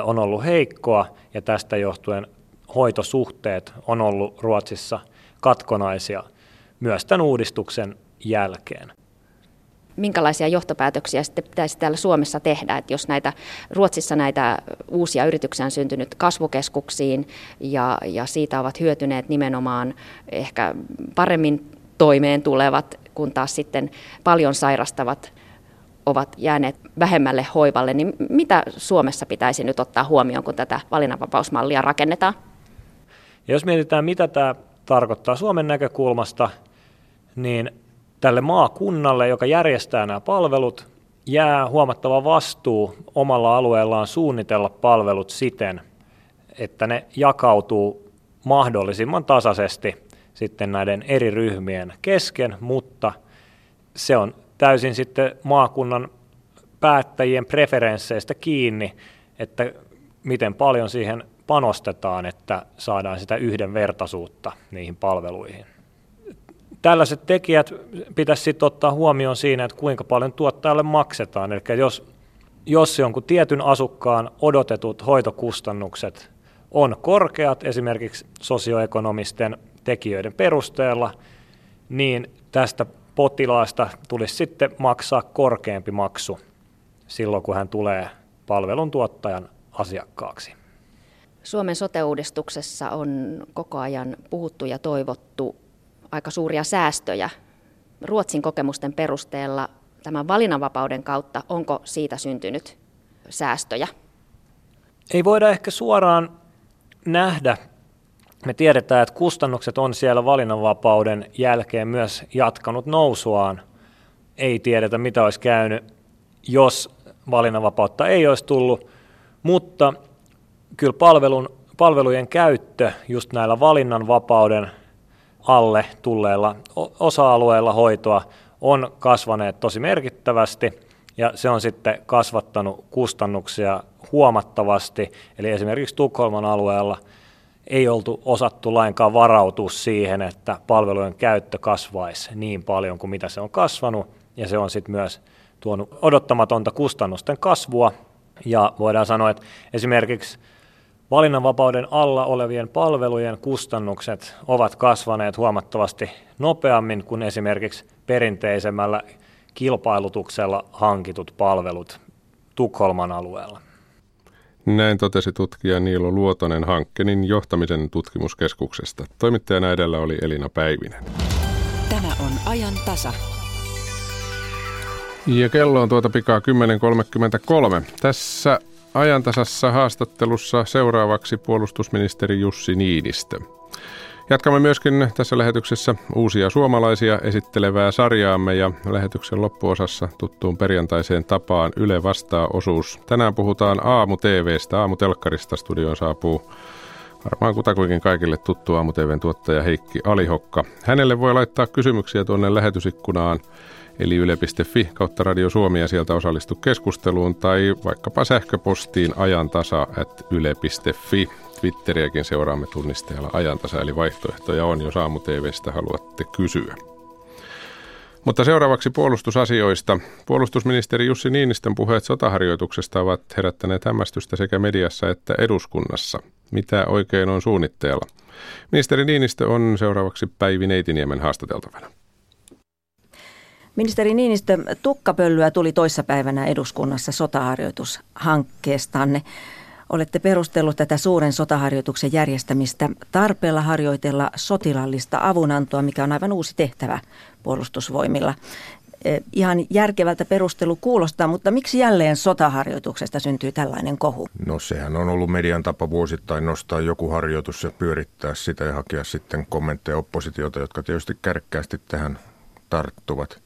on ollut heikkoa ja tästä johtuen hoitosuhteet on ollut Ruotsissa katkonaisia myös tämän uudistuksen jälkeen. Minkälaisia johtopäätöksiä sitten pitäisi täällä Suomessa tehdä, että jos näitä Ruotsissa näitä uusia yrityksiä on syntynyt kasvukeskuksiin ja, ja siitä ovat hyötyneet nimenomaan ehkä paremmin toimeen tulevat, kun taas sitten paljon sairastavat ovat jääneet vähemmälle hoivalle, niin mitä Suomessa pitäisi nyt ottaa huomioon, kun tätä valinnanvapausmallia rakennetaan? Ja jos mietitään, mitä tämä tarkoittaa Suomen näkökulmasta, niin tälle maakunnalle, joka järjestää nämä palvelut, jää huomattava vastuu omalla alueellaan suunnitella palvelut siten, että ne jakautuu mahdollisimman tasaisesti sitten näiden eri ryhmien kesken, mutta se on täysin sitten maakunnan päättäjien preferensseistä kiinni, että miten paljon siihen panostetaan, että saadaan sitä yhdenvertaisuutta niihin palveluihin. Tällaiset tekijät pitäisi sitten ottaa huomioon siinä, että kuinka paljon tuottajalle maksetaan. Eli jos, jos jonkun tietyn asukkaan odotetut hoitokustannukset on korkeat, esimerkiksi sosioekonomisten tekijöiden perusteella, niin tästä potilaasta tulisi sitten maksaa korkeampi maksu silloin, kun hän tulee palveluntuottajan asiakkaaksi. Suomen sote-uudistuksessa on koko ajan puhuttu ja toivottu aika suuria säästöjä. Ruotsin kokemusten perusteella tämän valinnanvapauden kautta, onko siitä syntynyt säästöjä? Ei voida ehkä suoraan nähdä me tiedetään, että kustannukset on siellä valinnanvapauden jälkeen myös jatkanut nousuaan. Ei tiedetä, mitä olisi käynyt, jos valinnanvapautta ei olisi tullut, mutta kyllä palvelun, palvelujen käyttö just näillä valinnanvapauden alle tulleilla osa-alueilla hoitoa on kasvaneet tosi merkittävästi ja se on sitten kasvattanut kustannuksia huomattavasti. Eli esimerkiksi Tukholman alueella – ei oltu osattu lainkaan varautua siihen, että palvelujen käyttö kasvaisi niin paljon kuin mitä se on kasvanut, ja se on sitten myös tuonut odottamatonta kustannusten kasvua, ja voidaan sanoa, että esimerkiksi valinnanvapauden alla olevien palvelujen kustannukset ovat kasvaneet huomattavasti nopeammin kuin esimerkiksi perinteisemmällä kilpailutuksella hankitut palvelut Tukholman alueella. Näin totesi tutkija Niilo Luotonen Hankkenin johtamisen tutkimuskeskuksesta. Toimittajana edellä oli Elina Päivinen. Tämä on ajan tasa. Ja kello on tuota pikaa 10.33. Tässä ajantasassa haastattelussa seuraavaksi puolustusministeri Jussi Niinistö. Jatkamme myöskin tässä lähetyksessä uusia suomalaisia esittelevää sarjaamme ja lähetyksen loppuosassa tuttuun perjantaiseen tapaan Yle vastaa osuus. Tänään puhutaan aamu TVstä, aamu telkkarista studioon saapuu varmaan kutakuinkin kaikille tuttu aamu TVn tuottaja Heikki Alihokka. Hänelle voi laittaa kysymyksiä tuonne lähetysikkunaan eli yle.fi kautta Radio Suomi ja sieltä osallistu keskusteluun tai vaikkapa sähköpostiin ajantasa at yle.fi. Twitteriäkin seuraamme tunnisteella ajantasa, eli vaihtoehtoja on, jos aamu TVstä haluatte kysyä. Mutta seuraavaksi puolustusasioista. Puolustusministeri Jussi Niinistön puheet sotaharjoituksesta ovat herättäneet hämmästystä sekä mediassa että eduskunnassa. Mitä oikein on suunnitteella? Ministeri Niinistö on seuraavaksi Päivi Neitiniemen haastateltavana. Ministeri Niinistö, tukkapölyä tuli toissapäivänä eduskunnassa sotaharjoitushankkeestanne. Olette perustellut tätä suuren sotaharjoituksen järjestämistä tarpeella harjoitella sotilallista avunantoa, mikä on aivan uusi tehtävä puolustusvoimilla. E, ihan järkevältä perustelu kuulostaa, mutta miksi jälleen sotaharjoituksesta syntyy tällainen kohu? No sehän on ollut median tapa vuosittain nostaa joku harjoitus ja pyörittää sitä ja hakea sitten kommentteja oppositiota, jotka tietysti kärkkäästi tähän tarttuvat.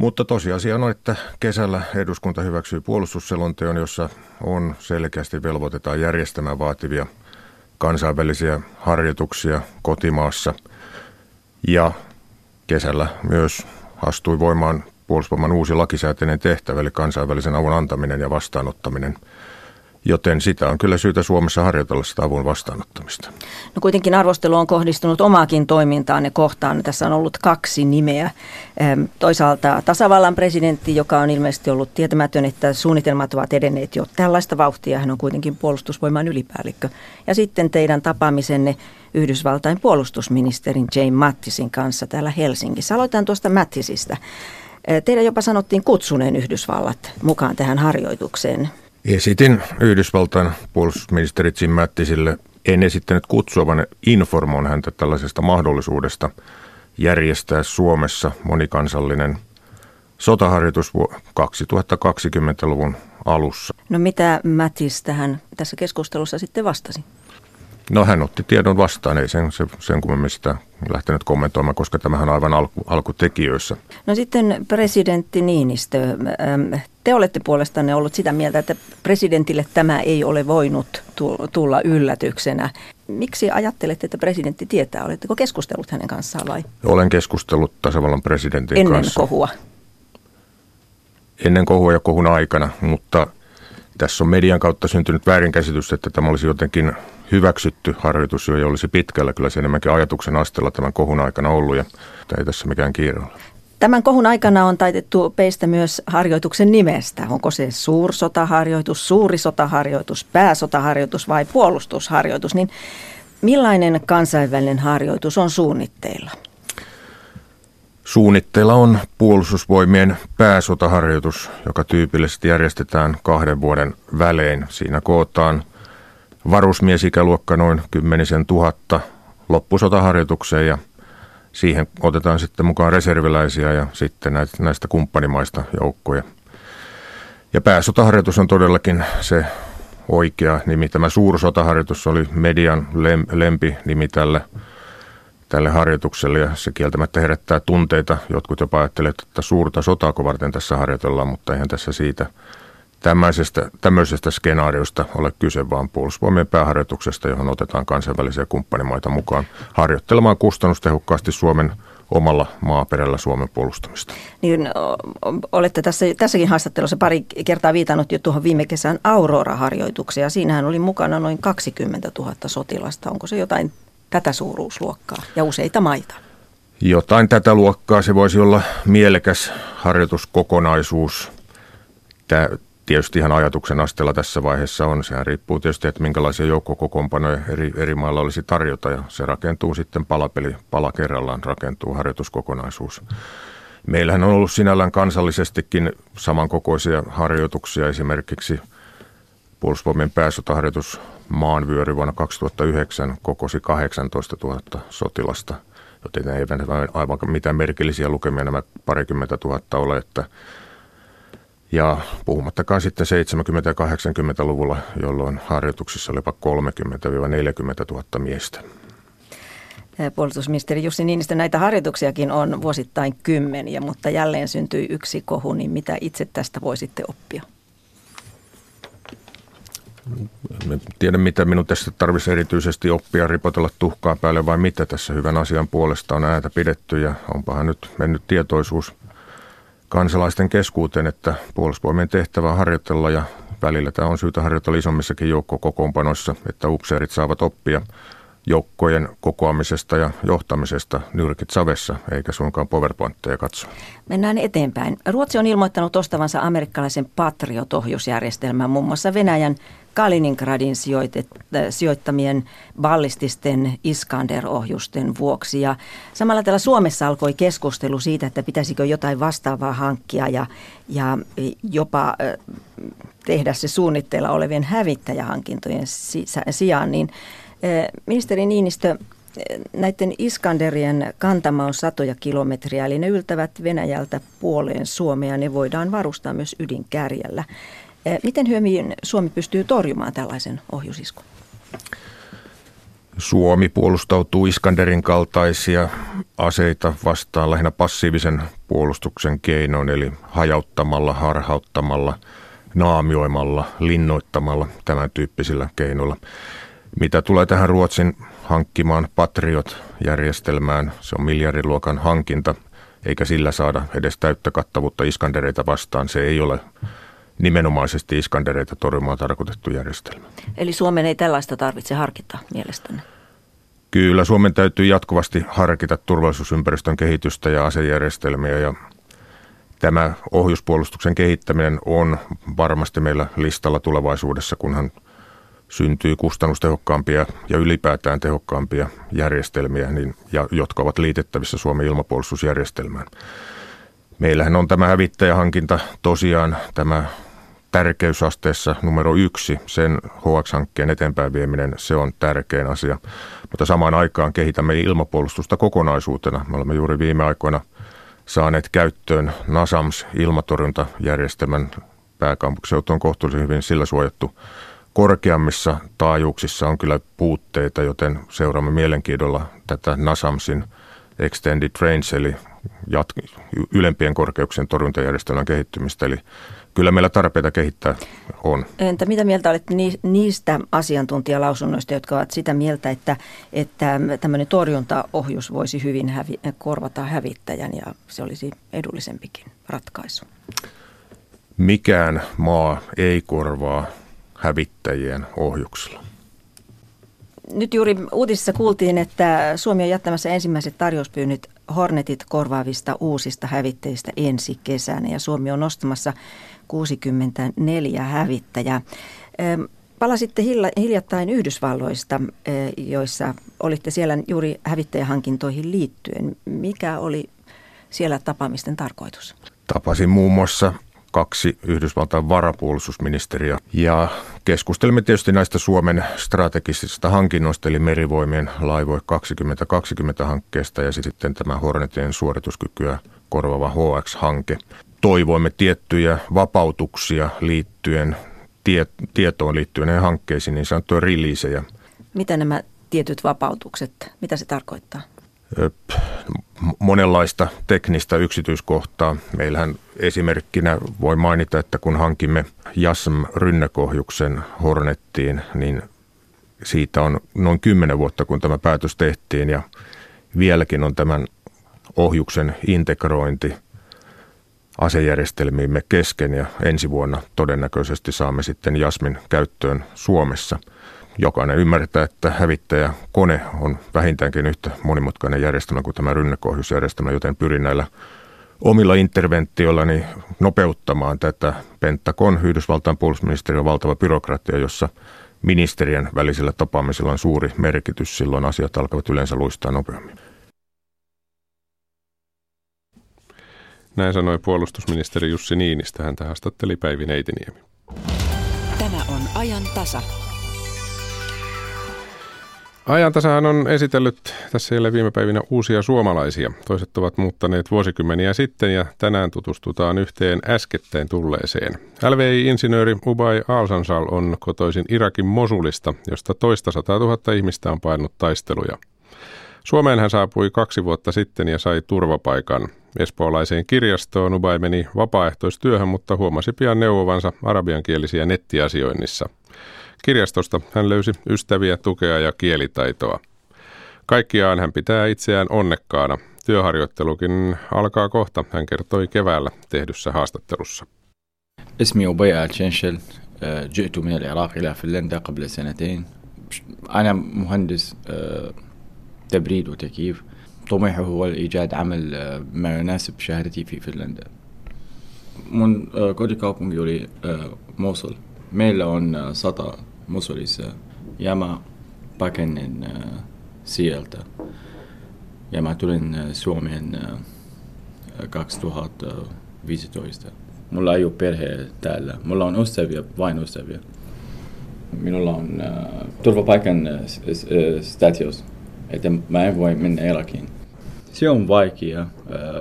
Mutta tosiasia on, että kesällä eduskunta hyväksyy puolustusselonteon, jossa on selkeästi velvoitetaan järjestämään vaativia kansainvälisiä harjoituksia kotimaassa. Ja kesällä myös astui voimaan puolustusvoiman uusi lakisääteinen tehtävä, eli kansainvälisen avun antaminen ja vastaanottaminen – Joten sitä on kyllä syytä Suomessa harjoitella sitä avun vastaanottamista. No kuitenkin arvostelu on kohdistunut omaakin toimintaanne kohtaan. Tässä on ollut kaksi nimeä. Toisaalta tasavallan presidentti, joka on ilmeisesti ollut tietämätön, että suunnitelmat ovat edenneet jo tällaista vauhtia. Hän on kuitenkin puolustusvoiman ylipäällikkö. Ja sitten teidän tapaamisenne Yhdysvaltain puolustusministerin Jane Mattisin kanssa täällä Helsingissä. Aloitetaan tuosta Mattisista. Teidän jopa sanottiin kutsuneen Yhdysvallat mukaan tähän harjoitukseen. Esitin Yhdysvaltain puolustusministeri Jim Mattisille, en esittänyt kutsua, vaan informoin häntä tällaisesta mahdollisuudesta järjestää Suomessa monikansallinen sotaharjoitus 2020-luvun alussa. No mitä Mattis tähän tässä keskustelussa sitten vastasi? No hän otti tiedon vastaan, ei sen, sen, sen kummemmin sitä lähtenyt kommentoimaan, koska tämähän on aivan alku, alkutekijöissä. No sitten presidentti Niinistö, te olette puolestanne ollut sitä mieltä, että presidentille tämä ei ole voinut tulla yllätyksenä. Miksi ajattelette, että presidentti tietää? Oletteko keskustellut hänen kanssaan vai? Olen keskustellut tasavallan presidentin Ennen kanssa. Ennen kohua? Ennen kohua ja kohun aikana, mutta tässä on median kautta syntynyt väärinkäsitys, että tämä olisi jotenkin hyväksytty harjoitus jo olisi pitkällä. Kyllä se enemmänkin ajatuksen asteella tämän kohun aikana ollut ja ei tässä mikään kiire ole. Tämän kohun aikana on taitettu peistä myös harjoituksen nimestä. Onko se suursotaharjoitus, suuri sotaharjoitus, pääsotaharjoitus vai puolustusharjoitus? Niin millainen kansainvälinen harjoitus on suunnitteilla? Suunnitteilla on puolustusvoimien pääsotaharjoitus, joka tyypillisesti järjestetään kahden vuoden välein. Siinä kootaan varusmiesikäluokka noin kymmenisen tuhatta loppusotaharjoitukseen ja siihen otetaan sitten mukaan reserviläisiä ja sitten näistä, kumppanimaista joukkoja. Ja pääsotaharjoitus on todellakin se oikea nimi. Tämä suursotaharjoitus oli median lempi nimi tälle, tälle harjoitukselle ja se kieltämättä herättää tunteita. Jotkut jopa ajattelevat, että suurta sotaa varten tässä harjoitellaan, mutta eihän tässä siitä – tämmöisestä, tämmöisestä skenaariosta ole kyse, vaan puolustusvoimien pääharjoituksesta, johon otetaan kansainvälisiä kumppanimaita mukaan harjoittelemaan kustannustehokkaasti Suomen omalla maaperällä Suomen puolustamista. Niin, olette tässä, tässäkin haastattelussa pari kertaa viitannut jo tuohon viime kesän Aurora-harjoitukseen, ja siinähän oli mukana noin 20 000 sotilasta. Onko se jotain tätä suuruusluokkaa ja useita maita? Jotain tätä luokkaa. Se voisi olla mielekäs harjoituskokonaisuus. Tämä tietysti ihan ajatuksen asteella tässä vaiheessa on. Sehän riippuu tietysti, että minkälaisia joukkokokoonpanoja eri, eri mailla olisi tarjota ja se rakentuu sitten palapeli, pala kerrallaan rakentuu harjoituskokonaisuus. Meillähän on ollut sinällään kansallisestikin samankokoisia harjoituksia esimerkiksi Puolustusvoimien pääsotaharjoitus maanvyöry vuonna 2009 kokosi 18 000 sotilasta, joten ei aivan mitään merkillisiä lukemia nämä parikymmentä tuhatta ole, että ja puhumattakaan sitten 70- ja 80-luvulla, jolloin harjoituksissa oli jopa 30-40 000 miestä. Puolustusministeri Jussi Niinistö, näitä harjoituksiakin on vuosittain kymmeniä, mutta jälleen syntyi yksi kohu, niin mitä itse tästä voisitte oppia? En tiedä, mitä minun tässä tarvitsisi erityisesti oppia, ripotella tuhkaa päälle vai mitä tässä hyvän asian puolesta on ääntä pidetty ja onpahan nyt mennyt tietoisuus kansalaisten keskuuteen, että puolustusvoimien tehtävä harjoitella ja välillä tämä on syytä harjoitella isommissakin joukkokokoonpanoissa, että upseerit saavat oppia joukkojen kokoamisesta ja johtamisesta nyrkit savessa, eikä suinkaan powerpointteja katso. Mennään eteenpäin. Ruotsi on ilmoittanut ostavansa amerikkalaisen Patriot-ohjusjärjestelmän muun muassa Venäjän Kaliningradin äh, sijoittamien ballististen Iskander-ohjusten vuoksi. Ja samalla täällä Suomessa alkoi keskustelu siitä, että pitäisikö jotain vastaavaa hankkia ja, ja jopa äh, tehdä se suunnitteilla olevien hävittäjähankintojen sijaan. Niin ministeri Niinistö, näiden Iskanderien kantama on satoja kilometriä, eli ne yltävät Venäjältä puoleen Suomea. Ne voidaan varustaa myös ydinkärjellä. Eh, miten hyvin Suomi pystyy torjumaan tällaisen ohjusiskun? Suomi puolustautuu Iskanderin kaltaisia aseita vastaan lähinnä passiivisen puolustuksen keinoin, eli hajauttamalla, harhauttamalla, naamioimalla, linnoittamalla, tämän tyyppisillä keinoilla. Mitä tulee tähän Ruotsin hankkimaan Patriot-järjestelmään, se on miljardiluokan hankinta, eikä sillä saada edes täyttä kattavuutta Iskandereita vastaan. Se ei ole nimenomaisesti Iskandereita torjumaan tarkoitettu järjestelmä. Eli Suomen ei tällaista tarvitse harkita mielestänne? Kyllä, Suomen täytyy jatkuvasti harkita turvallisuusympäristön kehitystä ja asejärjestelmiä ja tämä ohjuspuolustuksen kehittäminen on varmasti meillä listalla tulevaisuudessa, kunhan syntyy kustannustehokkaampia ja ylipäätään tehokkaampia järjestelmiä, niin, ja, jotka ovat liitettävissä Suomen ilmapuolustusjärjestelmään. Meillähän on tämä hävittäjähankinta tosiaan tämä tärkeysasteessa numero yksi, sen HX-hankkeen eteenpäin vieminen, se on tärkein asia. Mutta samaan aikaan kehitämme ilmapuolustusta kokonaisuutena. Me olemme juuri viime aikoina saaneet käyttöön NASAMS ilmatorjuntajärjestelmän pääkaupunkiseutu on kohtuullisen hyvin sillä suojattu. Korkeammissa taajuuksissa on kyllä puutteita, joten seuraamme mielenkiinnolla tätä NASAMSin Extended Range eli jat- ylempien korkeuksien torjuntajärjestelmän kehittymistä. Eli kyllä meillä tarpeita kehittää on. Entä mitä mieltä olette niistä asiantuntijalausunnoista, jotka ovat sitä mieltä, että, että tämmöinen torjuntaohjus voisi hyvin hävi, korvata hävittäjän ja se olisi edullisempikin ratkaisu? Mikään maa ei korvaa hävittäjien ohjuksella. Nyt juuri uutisissa kuultiin, että Suomi on jättämässä ensimmäiset tarjouspyynnit Hornetit korvaavista uusista hävitteistä ensi kesänä ja Suomi on nostamassa 64 hävittäjää. Palasitte hiljattain Yhdysvalloista, joissa olitte siellä juuri hävittäjähankintoihin liittyen. Mikä oli siellä tapaamisten tarkoitus? Tapasin muun muassa kaksi Yhdysvaltain varapuolustusministeriä. Ja keskustelimme tietysti näistä Suomen strategisista hankinnoista, eli merivoimien laivoi 2020-hankkeesta ja sitten tämä Hornetien suorituskykyä korvaava HX-hanke. Toivoimme tiettyjä vapautuksia liittyen tie, tietoon liittyen hankkeisiin, niin sanottuja releasejä. Mitä nämä tietyt vapautukset, mitä se tarkoittaa? Monenlaista teknistä yksityiskohtaa. Meillähän esimerkkinä voi mainita, että kun hankimme JASM rynnäkohjuksen Hornettiin, niin siitä on noin kymmenen vuotta, kun tämä päätös tehtiin ja vieläkin on tämän ohjuksen integrointi asejärjestelmiimme kesken ja ensi vuonna todennäköisesti saamme sitten Jasmin käyttöön Suomessa – jokainen ymmärtää, että hävittäjä kone on vähintäänkin yhtä monimutkainen järjestelmä kuin tämä rynnekohjusjärjestelmä, joten pyrin näillä omilla interventioillani nopeuttamaan tätä Pentagon, Yhdysvaltain puolustusministeriön valtava byrokratia, jossa ministerien välisillä tapaamisilla on suuri merkitys. Silloin asiat alkavat yleensä luistaa nopeammin. Näin sanoi puolustusministeri Jussi Niinistä. Häntä haastatteli Päivi Neitiniemi. Tämä on ajan tasa. Ajantasahan on esitellyt tässä jälleen viime päivinä uusia suomalaisia. Toiset ovat muuttaneet vuosikymmeniä sitten ja tänään tutustutaan yhteen äskettäin tulleeseen. LVI-insinööri Ubay Alsansal on kotoisin Irakin Mosulista, josta toista sataa tuhatta ihmistä on painut taisteluja. Suomeen hän saapui kaksi vuotta sitten ja sai turvapaikan. Espoolaiseen kirjastoon Ubay meni vapaaehtoistyöhön, mutta huomasi pian neuvovansa arabiankielisiä nettiasioinnissa – Kirjastosta hän löysi ystäviä, tukea ja kielitaitoa. Kaikkiaan hän pitää itseään onnekkaana. Työharjoittelukin alkaa kohta, hän kertoi keväällä tehdyssä haastattelussa. اسمي أبي آل جئت من العراق إلى فنلندا قبل سنتين أنا مهندس تبريد وتكييف طموحي هو إيجاد عمل ما يناسب شهادتي في فنلندا من kotikaupunki oli Mosul. Meillä on sata Mosulissa ja mä pakenin äh, sieltä. Ja mä tulin äh, Suomeen äh, 2015. Mulla ei ole perhe täällä. Mulla on ystäviä, vain ystäviä. Minulla on äh, turvapaikan äh, status, että mä en voi mennä Irakiin. Se on vaikea, äh,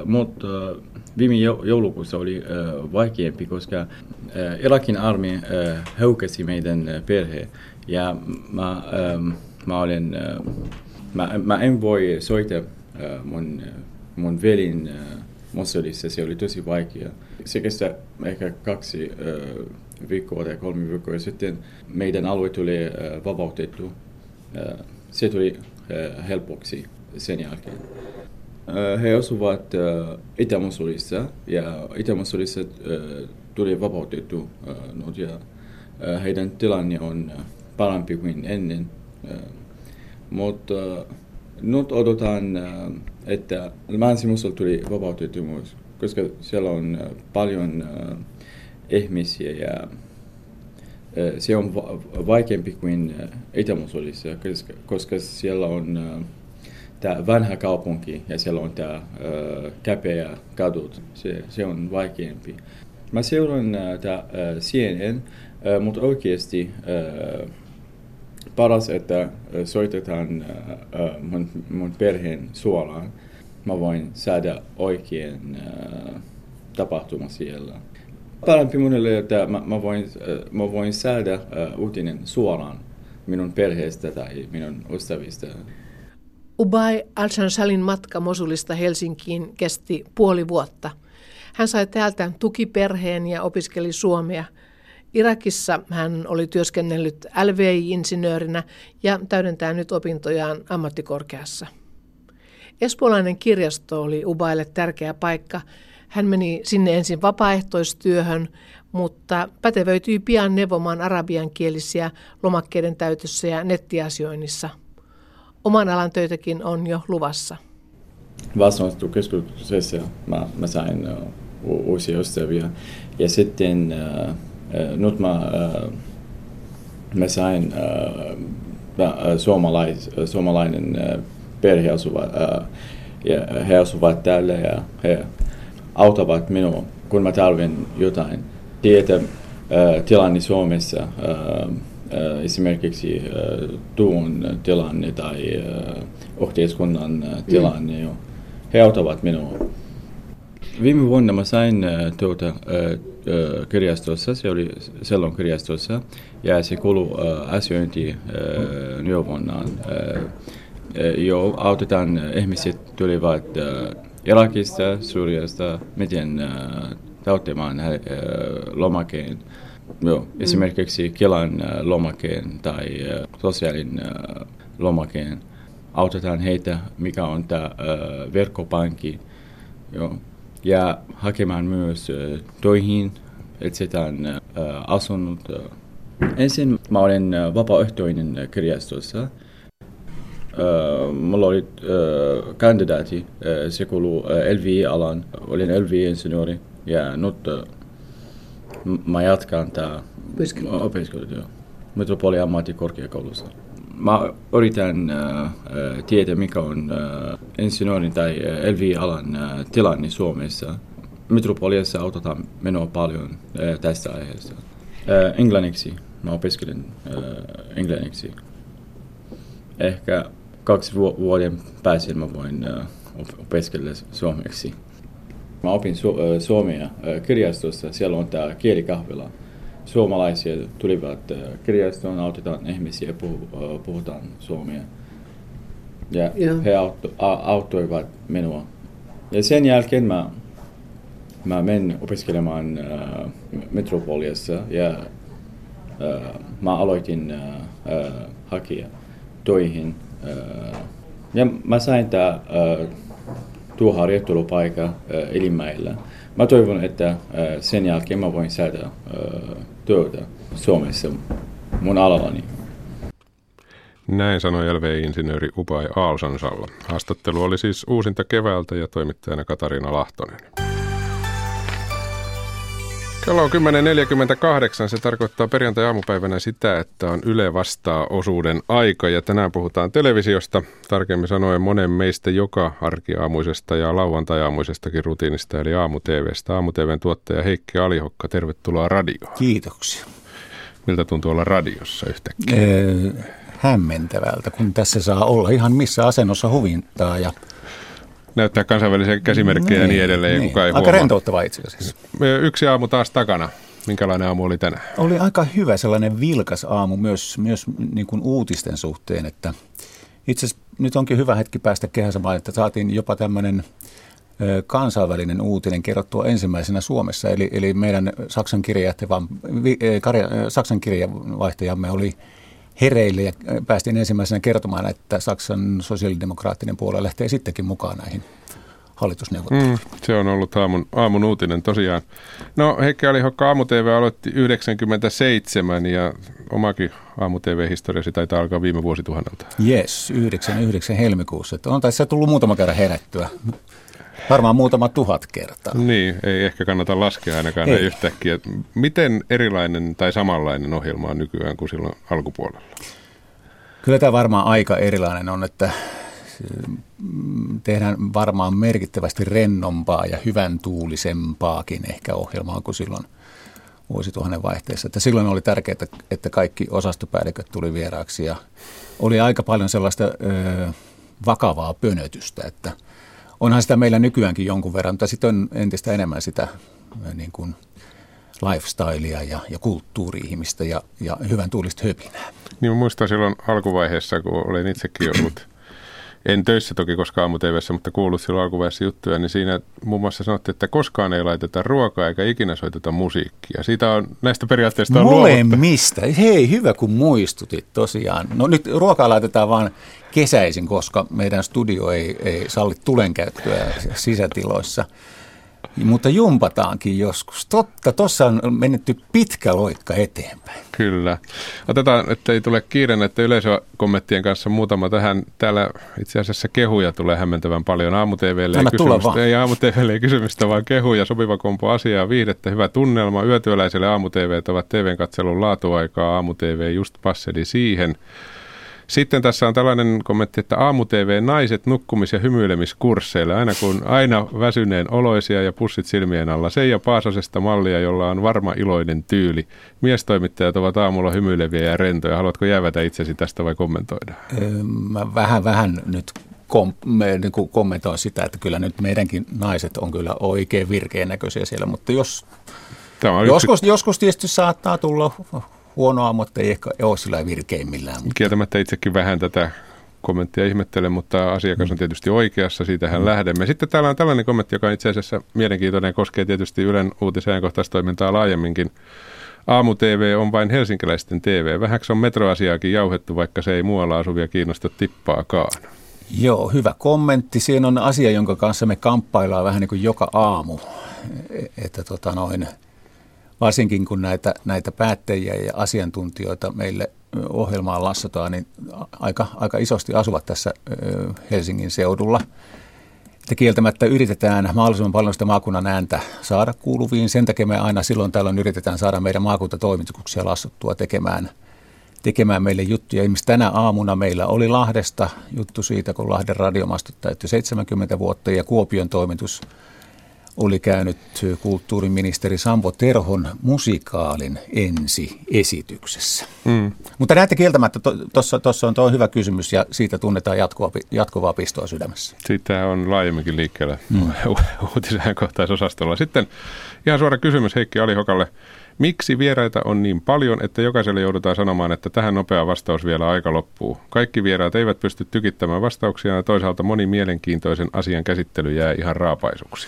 mutta äh, viime joulukuussa oli äh, vaikeampi, koska äh, Irakin armeija äh, höykäsi meidän äh, perhe. Ja mä, ähm, mä, olen, äh, mä, mä en voi soittaa äh, mun, äh, mun velin äh, Mosulissa, se oli tosi vaikea. Se kestää ehkä kaksi äh, viikkoa tai kolme viikkoa sitten meidän alue tuli äh, vapautettu. Äh, se tuli äh, helpoksi sen jälkeen. He asuvat Itä-Mosulissa ja Itä-Mosulissa tuli vapautettu nyt ja heidän tilanne on parempi kuin ennen. Mutta nyt odotan, että Länsi-Mosul tuli vapautettu myös, koska siellä on paljon ihmisiä ja se on vaikeampi kuin Itä-Mosulissa, koska siellä on tämä vanha kaupunki ja siellä on tämä käpeä kadut. Se, se on vaikeampi. Mä seuraan tämä CNN, mutta oikeasti paras, että soitetaan mun, mun perheen suoraan. Mä voin saada oikein tapahtuma siellä. Parempi monelle, että mä, mä, voin, mä voin saada uutinen suoraan minun perheestä tai minun ystävistä. Ubay Al-Shansalin matka Mosulista Helsinkiin kesti puoli vuotta. Hän sai täältä tukiperheen ja opiskeli suomea. Irakissa hän oli työskennellyt LVI-insinöörinä ja täydentää nyt opintojaan ammattikorkeassa. Espoolainen kirjasto oli Ubaille tärkeä paikka. Hän meni sinne ensin vapaaehtoistyöhön, mutta pätevöityi pian neuvomaan arabiankielisiä lomakkeiden täytössä ja nettiasioinnissa – oman alan töitäkin on jo luvassa. Vastaanottokeskuksessa mä, mä sain uh, uusia ystäviä ja sitten uh, uh, nyt mä, uh, mä sain uh, suomalais, suomalainen uh, perhe asuva, uh, ja he asuvat täällä ja he auttavat minua, kun mä tarvin jotain. Tietä uh, tilanne Suomessa uh, esimerkiksi äh, tuon tilanne tai yhteiskunnan tilanne. Mm. He auttavat minua. Viime vuonna mä sain tuota, kirjastossa, se oli Sellon kirjastossa, ja se kuului asiointi neuvonnaan. Jo autetaan ihmiset tulivat Irakista, Syyriasta, miten täyttämään lomakeen. Joo, mm. esimerkiksi Kelan äh, lomakeen tai äh, sosiaalin äh, lomakeen. Autetaan heitä, mikä on tämä verkkopankki. Joo. Ja hakemaan myös töihin, etsitään asunnot. Ensin mä olen vapaaehtoinen kirjastossa. mulla oli kandidaati, se kuuluu LVI-alan. Olin LVI-insinööri ja nyt Mä jatkan tää opiskelut, joo. Metropoli ammattikorkeakoulussa. Mä yritän äh, tietää, mikä on äh, insinöörin tai äh, LV-alan äh, tilanne Suomessa. Metropoliassa autetaan minua paljon äh, tästä aiheesta. Äh, englanniksi. mä opiskelen äh, englanniksi. Ehkä kaksi vuoden päästä mä voin äh, opiskella suomeksi. Mä opin su- suomea kirjastossa, siellä on tämä kielikahvila. Suomalaisia tulivat kirjastoon, autetaan ihmisiä, puhu, äh, puhutaan suomea. Ja yeah. he autto, auttoivat minua. Ja sen jälkeen mä, mä menin opiskelemaan äh, Metropoliassa ja äh, mä aloitin äh, äh, hakea töihin. Äh, ja mä sain tää äh, tuo harjoittelupaikka äh, Elimäillä. Mä toivon, että äh, sen jälkeen mä voin saada äh, työtä Suomessa mun alallani. Näin sanoi LV-insinööri Ubai Aalsansalla. Haastattelu oli siis uusinta keväältä ja toimittajana Katariina Lahtonen. Kello on 10.48. Se tarkoittaa perjantai-aamupäivänä sitä, että on Yle vastaa osuuden aika. Ja tänään puhutaan televisiosta, tarkemmin sanoen monen meistä joka arkiaamuisesta ja lauantajaamuisestakin rutiinista, eli aamu-tvstä. Aamu-tvn tuottaja Heikki Alihokka, tervetuloa radioon. Kiitoksia. Miltä tuntuu olla radiossa yhtäkkiä? Ee, hämmentävältä, kun tässä saa olla ihan missä asennossa huvintaa ja näyttää kansainvälisiä käsimerkkejä niin, ja niin edelleen. Niin. Kuka ei Aika rentouttavaa itse asiassa. Yksi aamu taas takana. Minkälainen aamu oli tänään? Oli aika hyvä sellainen vilkas aamu myös, myös niin kuin uutisten suhteen, että itse asiassa nyt onkin hyvä hetki päästä kehäsemään, että saatiin jopa tämmöinen kansainvälinen uutinen kerrottua ensimmäisenä Suomessa. Eli, eli meidän Saksan, Saksan kirjavaihtajamme oli hereille ja päästiin ensimmäisenä kertomaan, että Saksan sosiaalidemokraattinen puolue lähtee sittenkin mukaan näihin hallitusneuvotteluihin. Mm, se on ollut aamun, aamun uutinen tosiaan. No Heikki Alihokka Aamu TV aloitti 97 ja omakin Aamu TV-historiasi taitaa alkaa viime vuosituhannelta. Yes, 99 helmikuussa. On tässä tullut muutama kerran herättyä. Varmaan muutama tuhat kertaa. Niin, ei ehkä kannata laskea ainakaan ei. yhtäkkiä. Miten erilainen tai samanlainen ohjelma on nykyään kuin silloin alkupuolella? Kyllä tämä varmaan aika erilainen on, että mm, tehdään varmaan merkittävästi rennompaa ja hyvän tuulisempaakin ehkä ohjelmaa kuin silloin vuosituhannen vaihteessa. Että silloin oli tärkeää, että kaikki osastopäälliköt tuli vieraaksi ja oli aika paljon sellaista ö, vakavaa pönötystä, että – onhan sitä meillä nykyäänkin jonkun verran, mutta sitten on entistä enemmän sitä niin kuin lifestylea ja, ja kulttuuri-ihmistä ja, ja hyvän tuulista höpinää. Niin muistan silloin alkuvaiheessa, kun olin itsekin ollut <clears throat> en töissä toki koskaan aamu mutta kuullut silloin alkuvaiheessa juttuja, niin siinä muun muassa sanottiin, että koskaan ei laiteta ruokaa eikä ikinä soiteta musiikkia. Siitä on näistä periaatteista on Molemmista. Hei, hyvä kun muistutit tosiaan. No nyt ruokaa laitetaan vaan kesäisin, koska meidän studio ei, ei salli tulenkäyttöä sisätiloissa. Mutta jumpataankin joskus. Totta, tuossa on menetty pitkä loikka eteenpäin. Kyllä. Otetaan, että ei tule kiire että yleisökommenttien kanssa muutama tähän. Täällä itse asiassa kehuja tulee hämmentävän paljon. Aamu-TVlle ei, kysymystä, ei aamu ei kysymystä, vaan kehuja. Sopiva kompo asiaa, viihdettä, hyvä tunnelma. Yötyöläiselle aamu-TV ovat TVn katselun laatuaikaa. Aamu-TV just passeli siihen. Sitten tässä on tällainen kommentti, että aamu-tv naiset nukkumis- ja hymyilemiskursseilla. Aina kun aina väsyneen oloisia ja pussit silmien alla. Seija Paasasesta mallia, jolla on varma iloinen tyyli. Miestoimittajat ovat aamulla hymyileviä ja rentoja. Haluatko jäävätä itsesi tästä vai kommentoida? Mä vähän, vähän nyt kom, me, niin kuin kommentoin sitä, että kyllä nyt meidänkin naiset on kyllä oikein virkeän näköisiä siellä, mutta jos Tämä joskus, yksi... joskus tietysti saattaa tulla huonoa, mutta ei ehkä ole sillä virkeimmillään. Kieltämättä itsekin vähän tätä kommenttia ihmettelen, mutta asiakas on mm. tietysti oikeassa, siitähän mm. lähdemme. Sitten täällä on tällainen kommentti, joka on itse asiassa mielenkiintoinen, koskee tietysti Ylen uutisen toimintaa laajemminkin. Aamu-TV on vain helsinkiläisten TV. Vähäksi on metroasiaakin jauhettu, vaikka se ei muualla asuvia kiinnosta tippaakaan. Joo, hyvä kommentti. Siinä on asia, jonka kanssa me kamppaillaan vähän niin kuin joka aamu. E-, että tota noin, varsinkin kun näitä, näitä päättäjiä ja asiantuntijoita meille ohjelmaan lassataan, niin aika, aika isosti asuvat tässä Helsingin seudulla. Että kieltämättä yritetään mahdollisimman paljon sitä maakunnan ääntä saada kuuluviin. Sen takia me aina silloin tällöin yritetään saada meidän maakuntatoimituksia lassuttua tekemään, tekemään meille juttuja. Esimerkiksi tänä aamuna meillä oli Lahdesta juttu siitä, kun Lahden radiomastot täytti 70 vuotta ja Kuopion toimitus – oli käynyt kulttuuriministeri Sampo Terhon musikaalin ensi-esityksessä. Mm. Mutta näette kieltämättä, tuossa to, on tuo hyvä kysymys ja siitä tunnetaan jatkuvaa, jatkuvaa pistoa sydämessä. Siitä on laajemminkin liikkeellä mm. <laughs> uutisajankohtaisosastolla. Sitten ihan suora kysymys Heikki Alihokalle. Miksi vieraita on niin paljon, että jokaiselle joudutaan sanomaan, että tähän nopea vastaus vielä aika loppuu? Kaikki vieraat eivät pysty tykittämään vastauksia ja toisaalta moni mielenkiintoisen asian käsittely jää ihan raapaisuksi.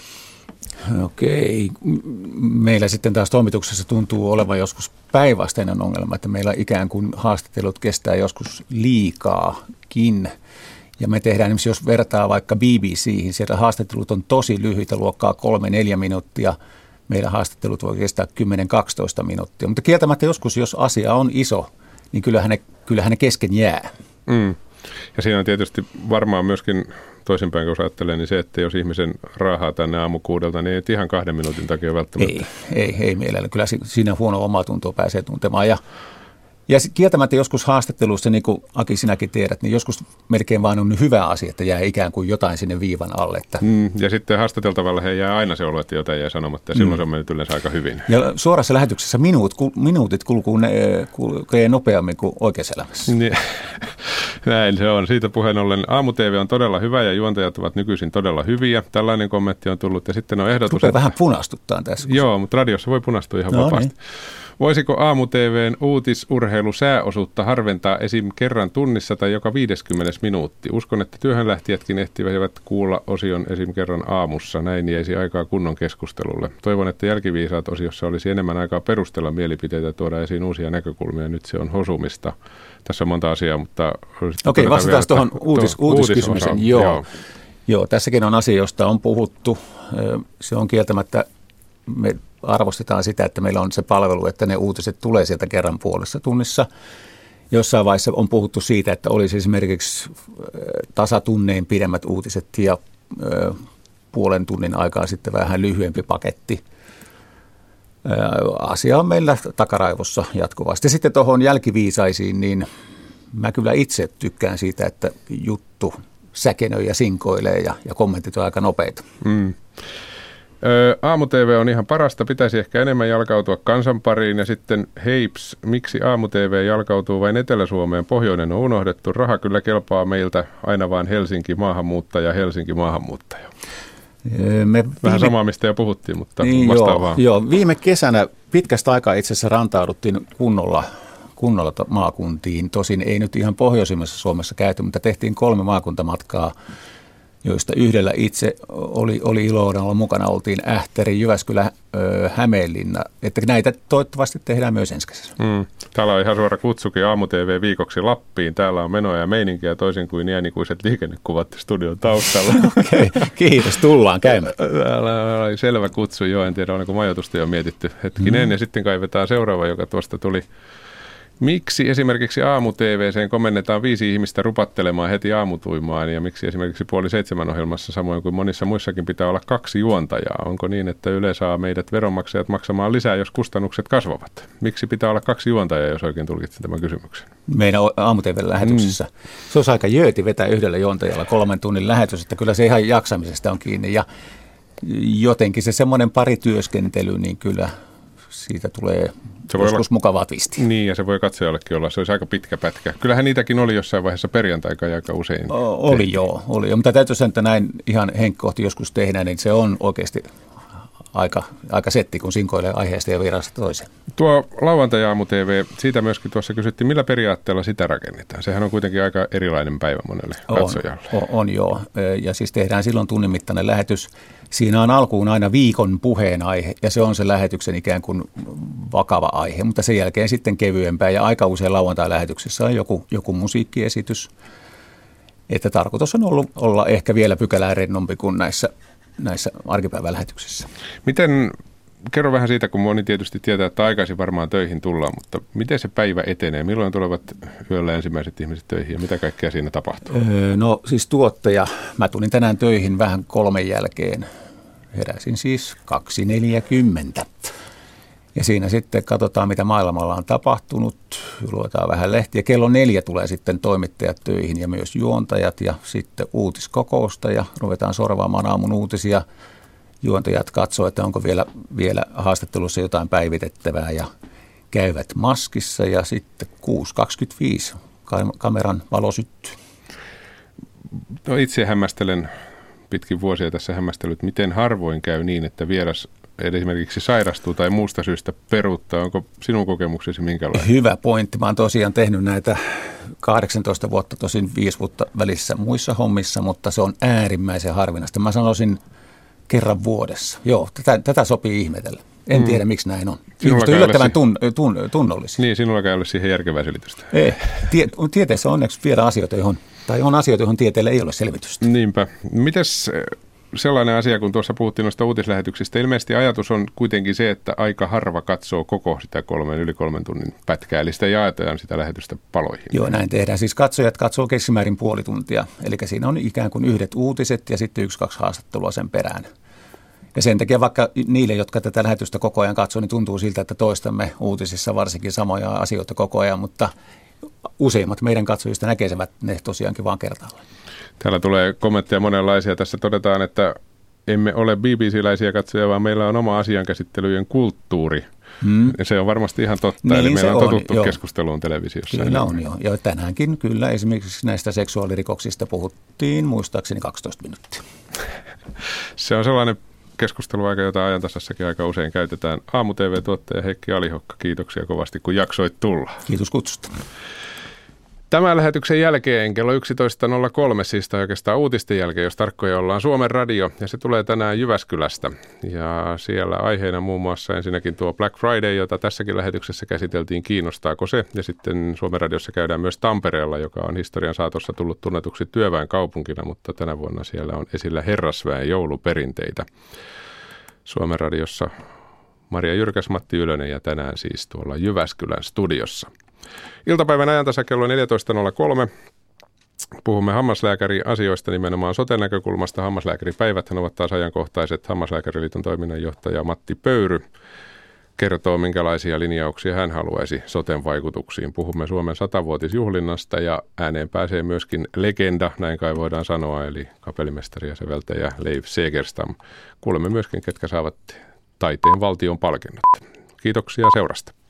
Okei. Meillä sitten taas toimituksessa tuntuu olevan joskus päinvastainen ongelma, että meillä ikään kuin haastattelut kestää joskus liikaakin. Ja me tehdään esimerkiksi, jos vertaa vaikka BBCihin, siellä haastattelut on tosi lyhyitä, luokkaa kolme neljä minuuttia. Meidän haastattelut voi kestää 10-12 minuuttia. Mutta kieltämättä joskus, jos asia on iso, niin kyllähän ne, kyllähän ne kesken jää. Mm. Ja siinä on tietysti varmaan myöskin toisinpäin, kun ajattelee, niin se, että jos ihmisen raahaa tänne aamukuudelta, niin ei ihan kahden minuutin takia välttämättä. Ei, ei, ei mielellä. Kyllä siinä huono omatuntoa pääsee tuntemaan. Ja ja kieltämättä joskus haastatteluissa, niin kuin Aki sinäkin tiedät, niin joskus melkein vaan on hyvä asia, että jää ikään kuin jotain sinne viivan alle. Että. Mm, ja sitten haastateltavalle he jää aina se olo, että jotain jää sanomatta ja silloin mm. se on mennyt yleensä aika hyvin. Ja suorassa lähetyksessä minuut, minuutit kulkuu ne, kulkee nopeammin kuin oikeassa elämässä. Niin, <laughs> näin se on. Siitä puheen ollen aamu-TV on todella hyvä ja juontajat ovat nykyisin todella hyviä. Tällainen kommentti on tullut ja sitten on ehdotus. Rupeaa että... vähän punastuttaa tässä. Joo, mutta radiossa voi punastua ihan no, vapaasti. Niin. Voisiko aamu-TVn uutisurheilu sääosuutta harventaa esim. kerran tunnissa tai joka 50 minuutti? Uskon, että työhönlähtijätkin ehtivät kuulla osion esim. kerran aamussa. Näin jäisi aikaa kunnon keskustelulle. Toivon, että jälkiviisaat osiossa olisi enemmän aikaa perustella mielipiteitä ja tuoda esiin uusia näkökulmia. Nyt se on hosumista. Tässä on monta asiaa, mutta... Okei, vastataan tuohon uutis, uutiskysymykseen. Joo. Joo. Joo, tässäkin on asia, josta on puhuttu. Se on kieltämättä me arvostetaan sitä, että meillä on se palvelu, että ne uutiset tulee sieltä kerran puolessa tunnissa. Jossain vaiheessa on puhuttu siitä, että olisi esimerkiksi tasatunneen pidemmät uutiset ja puolen tunnin aikaa sitten vähän lyhyempi paketti. Asia on meillä takaraivossa jatkuvasti. Sitten tuohon jälkiviisaisiin, niin mä kyllä itse tykkään siitä, että juttu säkenöi ja sinkoilee ja, ja kommentit on aika nopeita. Mm. Aamu-TV on ihan parasta, pitäisi ehkä enemmän jalkautua kansan pariin. Ja sitten heips, miksi Aamu-TV jalkautuu vain Etelä-Suomeen, pohjoinen on unohdettu, raha kyllä kelpaa meiltä. Aina vain Helsinki maahanmuuttaja, Helsinki maahanmuuttaja. Me Vähän viime... samaa, mistä jo puhuttiin, mutta niin, joo, joo, viime kesänä pitkästä aikaa itse asiassa rantauduttiin kunnolla kunnolla maakuntiin. Tosin ei nyt ihan pohjoisimmassa Suomessa käyty, mutta tehtiin kolme maakuntamatkaa joista yhdellä itse oli, oli ilo olla mukana. Oltiin Ähtäri, Jyväskylä, Hämeenlinna. Että näitä toivottavasti tehdään myös ensi kesässä. Mm. Täällä on ihan suora kutsukin aamu-tv viikoksi Lappiin. Täällä on menoja ja meininkiä toisin kuin iänikuiset liikennekuvat studion taustalla. <laughs> Okei, okay. kiitos. Tullaan käymään. <laughs> Täällä oli selvä kutsu jo. En tiedä, onko majoitusta jo mietitty hetkinen. Mm. Ja sitten kaivetaan seuraava, joka tuosta tuli Miksi esimerkiksi aamu-TVCen komennetaan viisi ihmistä rupattelemaan heti aamutuimaan ja miksi esimerkiksi puoli seitsemän ohjelmassa samoin kuin monissa muissakin pitää olla kaksi juontajaa? Onko niin, että Yle saa meidät veronmaksajat maksamaan lisää, jos kustannukset kasvavat? Miksi pitää olla kaksi juontajaa, jos oikein tulkitsin tämän kysymyksen? Meidän aamu lähetyksessä. Mm. Se olisi aika jööti vetää yhdellä juontajalla kolmen tunnin lähetys, että kyllä se ihan jaksamisesta on kiinni ja jotenkin se semmoinen parityöskentely, niin kyllä siitä tulee se voi joskus olla, mukavaa twisti. Niin, ja se voi katsojallekin olla. Se olisi aika pitkä pätkä. Kyllähän niitäkin oli jossain vaiheessa perjantai aika usein. O, oli tehty. joo, oli jo. Mutta täytyy sanoa, että näin ihan henkkohti joskus tehdään, niin se on oikeasti aika, aika setti, kun sinkoilee aiheesta ja virasta toiseen. Tuo lauantai TV, siitä myöskin tuossa kysyttiin, millä periaatteella sitä rakennetaan? Sehän on kuitenkin aika erilainen päivä monelle katsojalle. On, on, on joo, ja siis tehdään silloin tunnin mittainen lähetys Siinä on alkuun aina viikon puheenaihe ja se on se lähetyksen ikään kuin vakava aihe, mutta sen jälkeen sitten kevyempää ja aika usein lauantai-lähetyksessä on joku, joku musiikkiesitys. Että tarkoitus on ollut olla ehkä vielä pykälää rennompi kuin näissä, näissä arkipäivälähetyksissä. Miten kerro vähän siitä, kun moni tietysti tietää, että aikaisin varmaan töihin tullaan, mutta miten se päivä etenee? Milloin tulevat yöllä ensimmäiset ihmiset töihin ja mitä kaikkea siinä tapahtuu? Öö, no siis tuottaja. Mä tulin tänään töihin vähän kolmen jälkeen. Heräsin siis 2.40. Ja siinä sitten katsotaan, mitä maailmalla on tapahtunut, luetaan vähän lehtiä. Kello neljä tulee sitten toimittajat töihin ja myös juontajat ja sitten uutiskokousta ja ruvetaan sorvaamaan aamun uutisia. juontajat katsoo, että onko vielä, vielä haastattelussa jotain päivitettävää ja käyvät maskissa ja sitten 6.25 kameran valo syttyy. No itse hämmästelen pitkin vuosia tässä hämmästellyt, miten harvoin käy niin, että vieras esimerkiksi sairastuu tai muusta syystä peruuttaa. Onko sinun kokemuksesi minkälainen? Hyvä pointti. Mä oon tosiaan tehnyt näitä 18 vuotta, tosin 5 vuotta välissä muissa hommissa, mutta se on äärimmäisen harvinaista. Mä sanoisin kerran vuodessa. Joo, tätä, tätä sopii ihmetellä. En mm. tiedä, miksi näin on. Ihmiset on yllättävän tun, tun, tunnollisia. Niin, sinulla ei ole siihen järkevää selitystä. Ei. Tie, tieteessä onneksi viedään asioita, johon, tai on asioita, johon tieteellä ei ole selvitystä. Niinpä. Mites sellainen asia, kun tuossa puhuttiin noista uutislähetyksistä, ilmeisesti ajatus on kuitenkin se, että aika harva katsoo koko sitä kolmen, yli kolmen tunnin pätkää, eli sitä jaetaan sitä lähetystä paloihin. Joo, näin tehdään. Siis katsojat katsoo keskimäärin puoli tuntia, eli siinä on ikään kuin yhdet uutiset ja sitten yksi, kaksi haastattelua sen perään. Ja sen takia vaikka niille, jotka tätä lähetystä koko ajan katsoo, niin tuntuu siltä, että toistamme uutisissa varsinkin samoja asioita koko ajan, mutta useimmat meidän katsojista näkevät ne tosiaankin vaan kertaalleen. Täällä tulee kommentteja monenlaisia. Tässä todetaan, että emme ole BBC-läisiä katsojia, vaan meillä on oma asiankäsittelyjen kulttuuri. Hmm. Ja se on varmasti ihan totta, niin, eli meillä on totuttu on, keskusteluun televisiossa. Kyllä on jo. Ja tänäänkin kyllä esimerkiksi näistä seksuaalirikoksista puhuttiin muistaakseni 12 minuuttia. <laughs> se on sellainen keskusteluaika, jota ajantasassakin aika usein käytetään. Aamu-TV-tuottaja Heikki Alihokka, kiitoksia kovasti, kun jaksoit tulla. Kiitos kutsusta. Tämän lähetyksen jälkeen kello 11.03, siis oikeastaan uutisten jälkeen, jos tarkkoja ollaan, Suomen radio, ja se tulee tänään Jyväskylästä. Ja siellä aiheena muun muassa ensinnäkin tuo Black Friday, jota tässäkin lähetyksessä käsiteltiin, kiinnostaako se. Ja sitten Suomen radiossa käydään myös Tampereella, joka on historian saatossa tullut tunnetuksi työväen kaupunkina, mutta tänä vuonna siellä on esillä herrasväen jouluperinteitä. Suomen radiossa Maria Jyrkäs, Matti Ylönen ja tänään siis tuolla Jyväskylän studiossa. Iltapäivän ajantasa kello 14.03. Puhumme hammaslääkäri asioista nimenomaan soten näkökulmasta. Hammaslääkäripäivät ovat taas ajankohtaiset. Hammaslääkäriliiton toiminnanjohtaja Matti Pöyry kertoo, minkälaisia linjauksia hän haluaisi soten vaikutuksiin. Puhumme Suomen satavuotisjuhlinnasta ja ääneen pääsee myöskin legenda, näin kai voidaan sanoa, eli kapellimestari ja säveltäjä Leif Segerstam. Kuulemme myöskin, ketkä saavat taiteen valtion palkinnot. Kiitoksia seurasta.